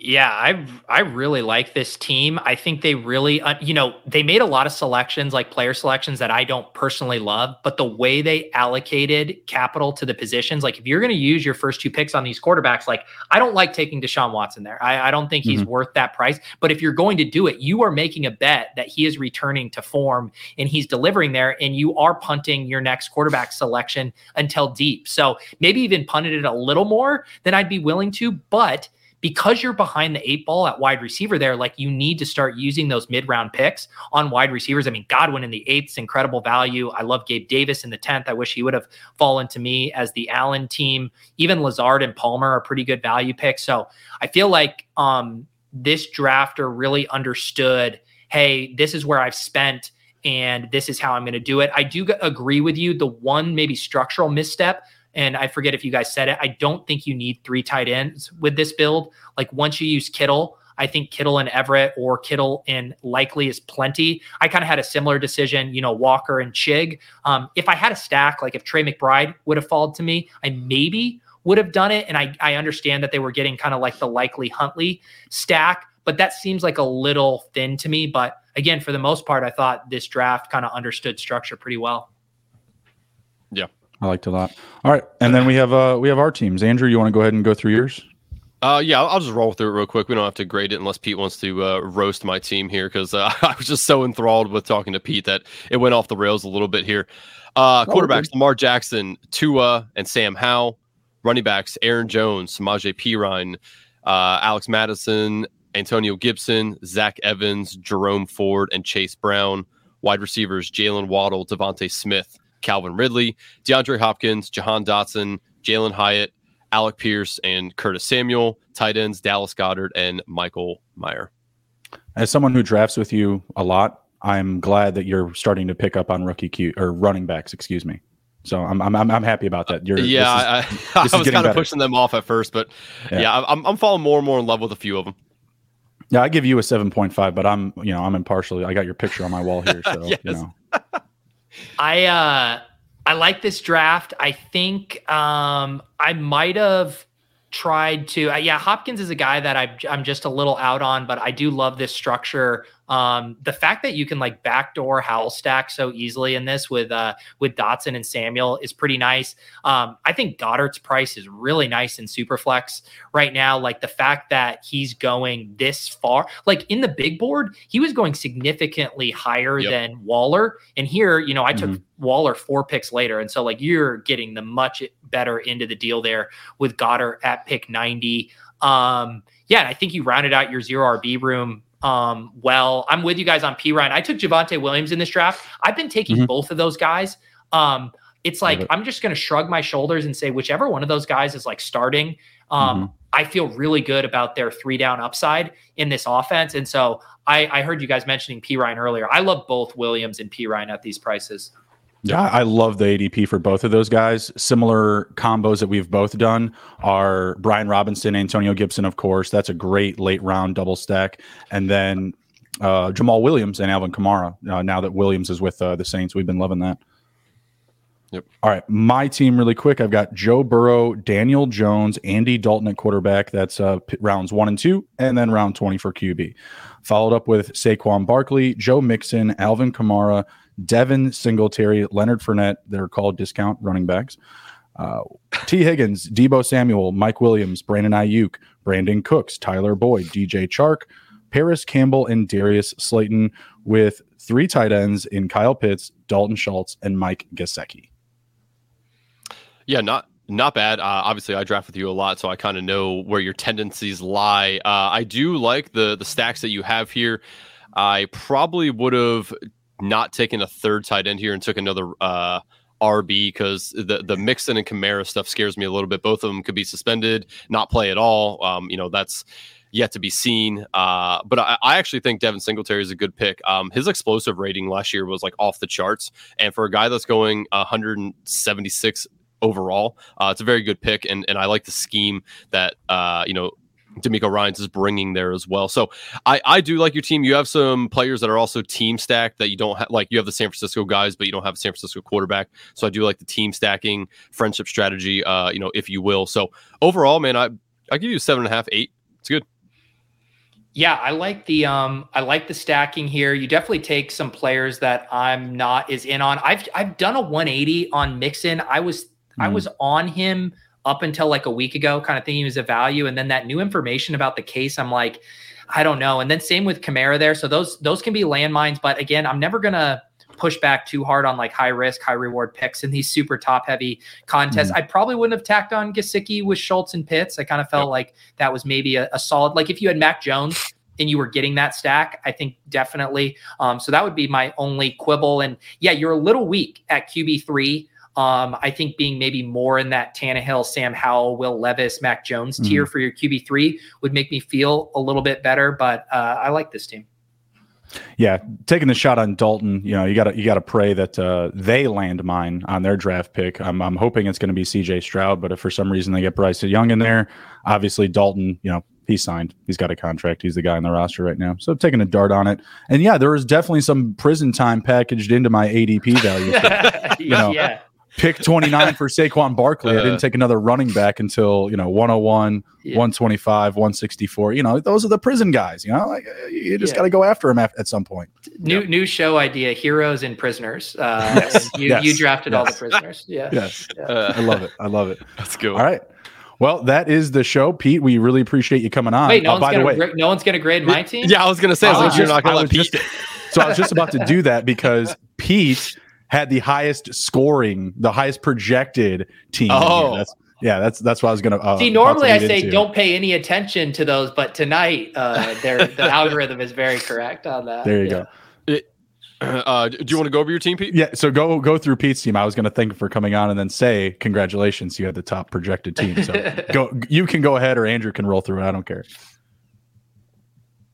B: Yeah, I I really like this team. I think they really, uh, you know, they made a lot of selections, like player selections that I don't personally love, but the way they allocated capital to the positions, like if you're going to use your first two picks on these quarterbacks, like I don't like taking Deshaun Watson there. I, I don't think he's mm-hmm. worth that price. But if you're going to do it, you are making a bet that he is returning to form and he's delivering there, and you are punting your next quarterback selection until deep. So maybe even punted it a little more than I'd be willing to, but because you're behind the eight ball at wide receiver there, like you need to start using those mid round picks on wide receivers. I mean, Godwin in the eighth, incredible value. I love Gabe Davis in the 10th. I wish he would have fallen to me as the Allen team. Even Lazard and Palmer are pretty good value picks. So I feel like um, this drafter really understood hey, this is where I've spent and this is how I'm going to do it. I do agree with you. The one maybe structural misstep and I forget if you guys said it. I don't think you need three tight ends with this build. Like once you use Kittle, I think Kittle and Everett or Kittle and Likely is plenty. I kind of had a similar decision, you know, Walker and Chig. Um, if I had a stack, like if Trey McBride would have fallen to me, I maybe would have done it. And I, I understand that they were getting kind of like the Likely Huntley stack, but that seems like a little thin to me. But again, for the most part, I thought this draft kind of understood structure pretty well.
A: I liked it a lot. All right, and then we have uh we have our teams. Andrew, you want to go ahead and go through yours?
C: Uh, yeah, I'll, just roll through it real quick. We don't have to grade it unless Pete wants to uh, roast my team here because uh, [LAUGHS] I was just so enthralled with talking to Pete that it went off the rails a little bit here. Uh, oh, quarterbacks: oh, Lamar Jackson, Tua, and Sam Howell. Running backs: Aaron Jones, Samaje Perine, uh, Alex Mattison, Antonio Gibson, Zach Evans, Jerome Ford, and Chase Brown. Wide receivers: Jaylen Waddle, DeVonta Smith. Calvin Ridley, DeAndre Hopkins, Jahan Dotson, Jalin Hyatt, Alec Pierce, and Curtis Samuel. Tight ends Dallas Goedert, and Michael Mayer.
A: As someone who drafts with you a lot, I'm glad that you're starting to pick up on rookie Q or running backs. Excuse me. So I'm I'm I'm happy about that.
C: You're, yeah, is, I, [LAUGHS] I was kind of pushing them off at first, but yeah. yeah, I'm I'm falling more and more in love with a few of them.
A: Yeah, I give you a seven point five, but I'm you know I'm impartially. I got your picture on my wall here, [LAUGHS] so yes. you know. [LAUGHS]
B: I uh I like this draft. I think um I might have tried to uh, yeah hopkins is a guy that I, i'm just a little out on but i do love this structure um, the fact that you can like backdoor Howell stack so easily in this with uh, with Dotson and Samuel is pretty nice. Um, I think Goedert's price is really nice in Superflex right now. Like the fact that he's going this far, like in the big board, he was going significantly higher yep. than Waller. And here, you know, I took mm-hmm. Waller four picks later, and so like you're getting the much better into the deal there with Goddard at pick ninety. Um, yeah, and I think you rounded out your zero RB room um, well. I'm with you guys on Perine. I took Javonte Williams in this draft. I've been taking
A: Mhm.
B: both of those guys. Um, it's like. I'm just going to shrug my shoulders and say whichever one of those guys is like starting. Um,
A: Mm-hmm.
B: I feel really good about their three down upside in this offense, and so I, I heard you guys mentioning Perine earlier. I love both Williams and Perine at these prices.
A: Yeah, I love the ADP for both of those guys. Similar combos that we've both done are Brian Robinson, Antonio Gibson, of course. That's a great late round double stack. And then uh, Jamaal Williams and Alvin Kamara. Uh, now that Williams is with uh, the Saints, we've been loving that.
C: Yep.
A: All right, my team really quick. I've got Joe Burrow, Daniel Jones, Andy Dalton at quarterback. That's uh, rounds one and two, and then round twenty for QB. Followed up with Saquon Barkley, Joe Mixon, Alvin Kamara, Devin Singletary, Leonard Fournette. They're called discount running backs. Uh, T. Higgins, Deebo Samuel, Mike Williams, Brandon Aiyuk, Brandin Cooks, Tyler Boyd, DJ Chark, Parris Campbell, and Darius Slayton, with three tight ends in Kyle Pitts, Dalton Schultz, and Mike Gesicki.
C: Yeah, not not bad. Uh, obviously, I draft with you a lot, so I kind of know where your tendencies lie. Uh, I do like the the stacks that you have here. I probably would have not taken a third tight end here and took another uh, RB because the the Mixon and Kamara stuff scares me a little bit. Both of them could be suspended, not play at all. Um, you know, that's yet to be seen. Uh, but I, I actually think Devin Singletary is a good pick. Um, his explosive rating last year was like off the charts, and for a guy that's going 176 overall, uh, it's a very good pick. And and I like the scheme that uh, you know. DeMeco Ryans is bringing there as well. So I, I do like your team. You have some players that are also team stacked that you don't have. Like you have the San Francisco guys, but you don't have a San Francisco quarterback. So I do like the team stacking friendship strategy, uh, you know, if you will. So overall, man, I I give you a seven and a half, eight. It's good.
B: Yeah, I like the um I like the stacking here. You definitely take some players that I'm not as in on. I've I've done a 180 on Mixon. I was I
A: Mhm.
B: was on him up until like a week ago, kind of thinking he was a value. And then that new information about the case, I'm like, I don't know. And then same with Kamara there. So those those can be landmines. But again, I'm never gonna push back too hard on like high risk, high reward picks in these super top heavy contests. I probably wouldn't have tacked on Gesicki with Schultz and Pitts. I kind of felt
C: Yep.
B: like that was maybe a, a solid like if you had Mac Jones and you were getting that stack, I think definitely. Um, so that would be my only quibble. And yeah, you're a little weak at QB three. Um, I think being maybe more in that Tannehill, Sam Howell, Will Levis, Mac Jones tier for your QB three would make me feel a little bit better. But uh, I like this team.
A: Yeah, taking the shot on Dalton, you know, you got to you got to pray that uh, they land mine on their draft pick. I'm I'm hoping it's going to be C.J. Stroud, but if for some reason they get Bryce Young in there, obviously Dalton, you know, he's signed, he's got a contract, he's the guy on the roster right now. So taking a dart on it, and yeah, there was definitely some prison time packaged into my ADP value. [LAUGHS] [LAUGHS] know,
B: yeah.
A: Pick [LAUGHS] 29 for Saquon Barkley. I
C: Uh.
A: didn't take another running back until you know 101,
B: Yeah.
A: 125, 164. You know, those are the prison guys. You know, like uh, you just
B: Yeah.
A: got to go after them at, at some point.
B: New new show idea: heroes and prisoners. Uh, and you
A: Yes.
B: you drafted all the prisoners. Yeah. [LAUGHS]
A: Yes.
C: Uh,
A: I love it. I love it.
C: Let's go.
A: All right. Well, that is the show, Pete. We really appreciate you coming on.
B: Wait, no
A: Uh,
B: one's
A: by the
B: gonna
A: way,
B: gra- no one's gonna grade my team.
C: Yeah, I was gonna say, I was
A: I
C: like,
A: was
C: you're not gonna let Pete.
A: just- [LAUGHS] so I was just about to do that because Pete had the highest scoring, the highest projected team.
C: Oh.
A: that's yeah. That's that's what I was gonna. Uh,
B: See, normally I say
A: into.
B: don't pay any attention to those, but tonight uh, [LAUGHS] their the algorithm is very correct on that.
A: There you
B: Yeah.
A: go. [CLEARS THROAT]
C: Uh, do you want to go over your team, Pete?
A: Yeah, so go go through Pete's team. I was going to thank him for coming on and then say congratulations, you had the top projected team. So [LAUGHS] go, you can go ahead, or Andrew can roll through it. I don't care.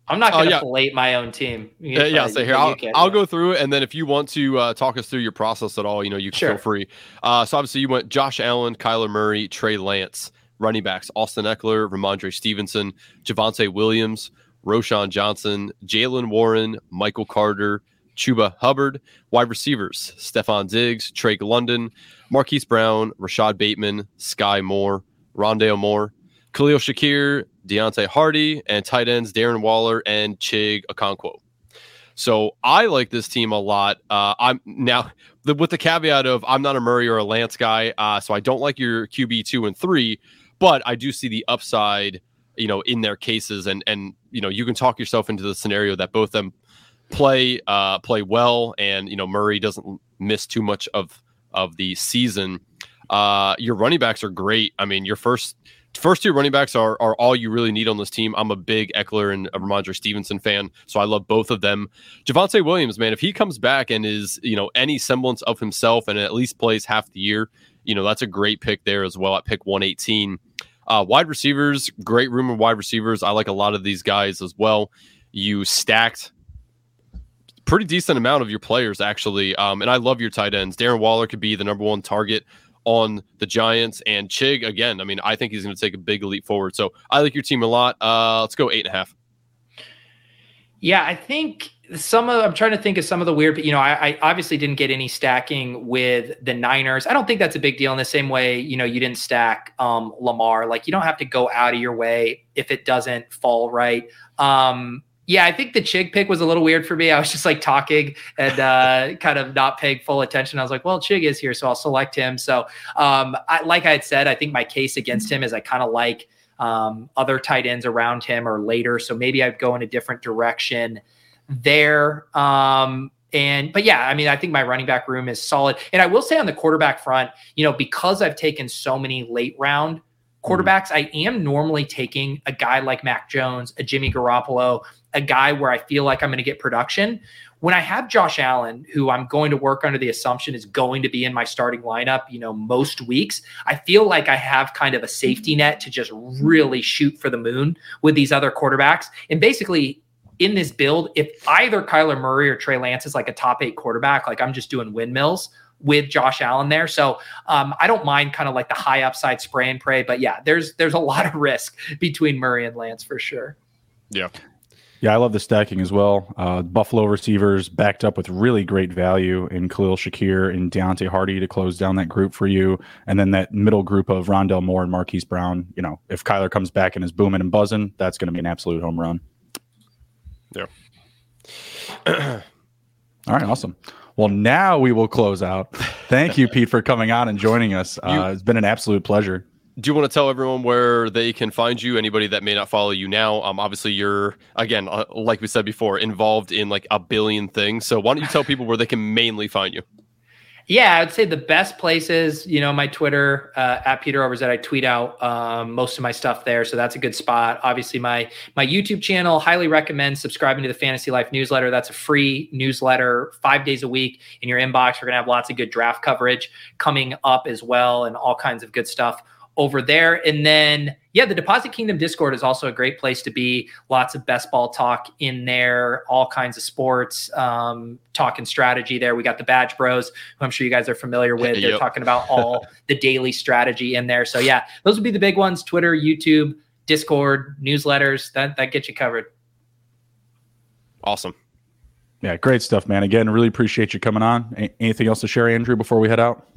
B: I'm not
C: Oh,
B: going to
C: yeah.
B: plate my own team. You
C: Uh, yeah,
B: probably-
C: so here I'll,
B: can,
C: I'll
B: yeah.
C: go through it, and then if you want to uh, talk us through your process at all, you know, you can
B: Sure.
C: feel free. Uh, so obviously you went Josh Allen, Kyler Murray, Trey Lance, running backs Austin Ekeler, Rhamondre Stevenson, Javonte Williams, Roschon Johnson, Jaylen Warren, Michael Carter, Chuba Hubbard, wide receivers Stefon Diggs, Trey London, Marquise Brown, Rashod Bateman, Sky Moore, Rondale Moore, Khalil Shakir, Deonte Harty, and tight ends Darren Waller and Chig Okonkwo. So I like this team a lot. Uh, I'm now the, with the caveat of I'm not a Murray or a Lance guy, uh, so I don't like your QB two and three, but I do see the upside, you know, in their cases, and and you know you can talk yourself into the scenario that both them play uh, play well, and you know Murray doesn't miss too much of of the season. Uh, your running backs are great. I mean, your first first two running backs are are all you really need on this team. I'm a big Ekeler and Rhamondre Stevenson fan, so I love both of them. Javonte Williams, man, if he comes back and is you know any semblance of himself and at least plays half the year, you know that's a great pick there as well at pick 118. Uh, wide receivers, great room of wide receivers. I like a lot of these guys as well. You stacked pretty decent amount of your players actually, um, and I love your tight ends. Darren Waller could be the number one target on the Giants. And Chig, again, I mean, I think he's going to take a big leap forward. So I like your team a lot. Uh, let's go eight and a half.
B: Yeah, I think some of I'm trying to think of some of the weird, but you know, I, I, obviously didn't get any stacking with the Niners. I don't think that's a big deal in the same way, you know, you didn't stack um, Lamar. Like you don't have to go out of your way if it doesn't fall right. Um, yeah, I think the Chig pick was a little weird for me. I was just like talking and uh, kind of not paying full attention. I was like, well, Chig is here, so I'll select him. So, um, I, like I had said, I think my case against him is I kind of like um, other tight ends around him or later. So maybe I'd go in a different direction there. Um, and but yeah, I mean, I think my running back room is solid. And I will say on the quarterback front, you know, because I've taken so many late round Mm-hmm. quarterbacks, I am normally taking a guy like Mac Jones, a Jimmy Garoppolo, a guy where I feel like I'm going to get production. When I have Josh Allen, who I'm going to work under the assumption is going to be in my starting lineup, you know, most weeks, I feel like I have kind of a safety net to just really shoot for the moon with these other quarterbacks. And basically, in this build, if either Kyler Murray or Trey Lance is like a top eight quarterback, like I'm just doing windmills with Josh Allen there. So um, I don't mind kind of like the high upside spray and pray, but yeah, there's there's a lot of risk between Murray and Lance for sure.
C: Yeah.
A: Yeah, I love the stacking as well. Uh, Buffalo receivers backed up with really great value in Khalil Shakir and Deonte Harty to close down that group for you. And then that middle group of Rondale Moore and Marquise Brown. You know, if Kyler comes back and is booming and buzzing, that's going to be an absolute home run.
C: Yeah. [CLEARS THROAT]
A: All right, awesome. Well, now we will close out. Thank you, Pete, for coming on and joining us. Uh, it's been an absolute pleasure.
C: Do you want to tell everyone where they can find you? Anybody that may not follow you now? Um obviously you're again uh, like we said before involved in like a billion things. So why don't you tell people where they can mainly find you
B: yeah, I'd say the best places, you know, my Twitter uh, at Peter Overzet I tweet out um, most of my stuff there, so that's a good spot. Obviously, my my YouTube channel. Highly recommend subscribing to the Fantasy Life newsletter. That's a free newsletter, five days a week in your inbox. We're gonna have lots of good draft coverage coming up as well, and all kinds of good stuff over there. And then, yeah, the Deposit Kingdom Discord is also a great place to be. Lots of best ball talk in there, all kinds of sports, um, talking strategy there. We got the Badge Bros, who I'm sure you guys are familiar with. They're yep. talking about all [LAUGHS] the daily strategy in there. So, yeah, those would be the big ones Twitter, YouTube, Discord, newsletters. That, that gets you covered.
C: Awesome.
A: Yeah, great stuff, man. Again, really appreciate you coming on. A- anything else to share, Andrew, before we head out?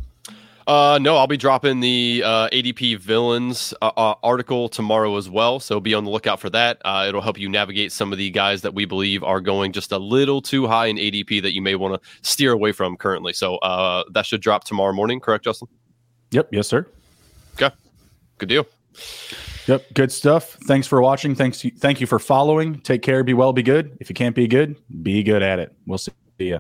C: Uh, no, I'll be dropping the uh, ADP villains uh, uh, article tomorrow as well. So be on the lookout for that. Uh, it'll help you navigate some of the guys that we believe are going just a little too high in ADP that you may want to steer away from currently. So uh, that should drop tomorrow morning, correct, Justin?
A: Yep. Yes, sir.
C: Okay. Good deal.
A: Yep. Good stuff. Thanks for watching. Thanks. Thank you for following. Take care. Be well. Be good. If you can't be good, be good at it. We'll see you.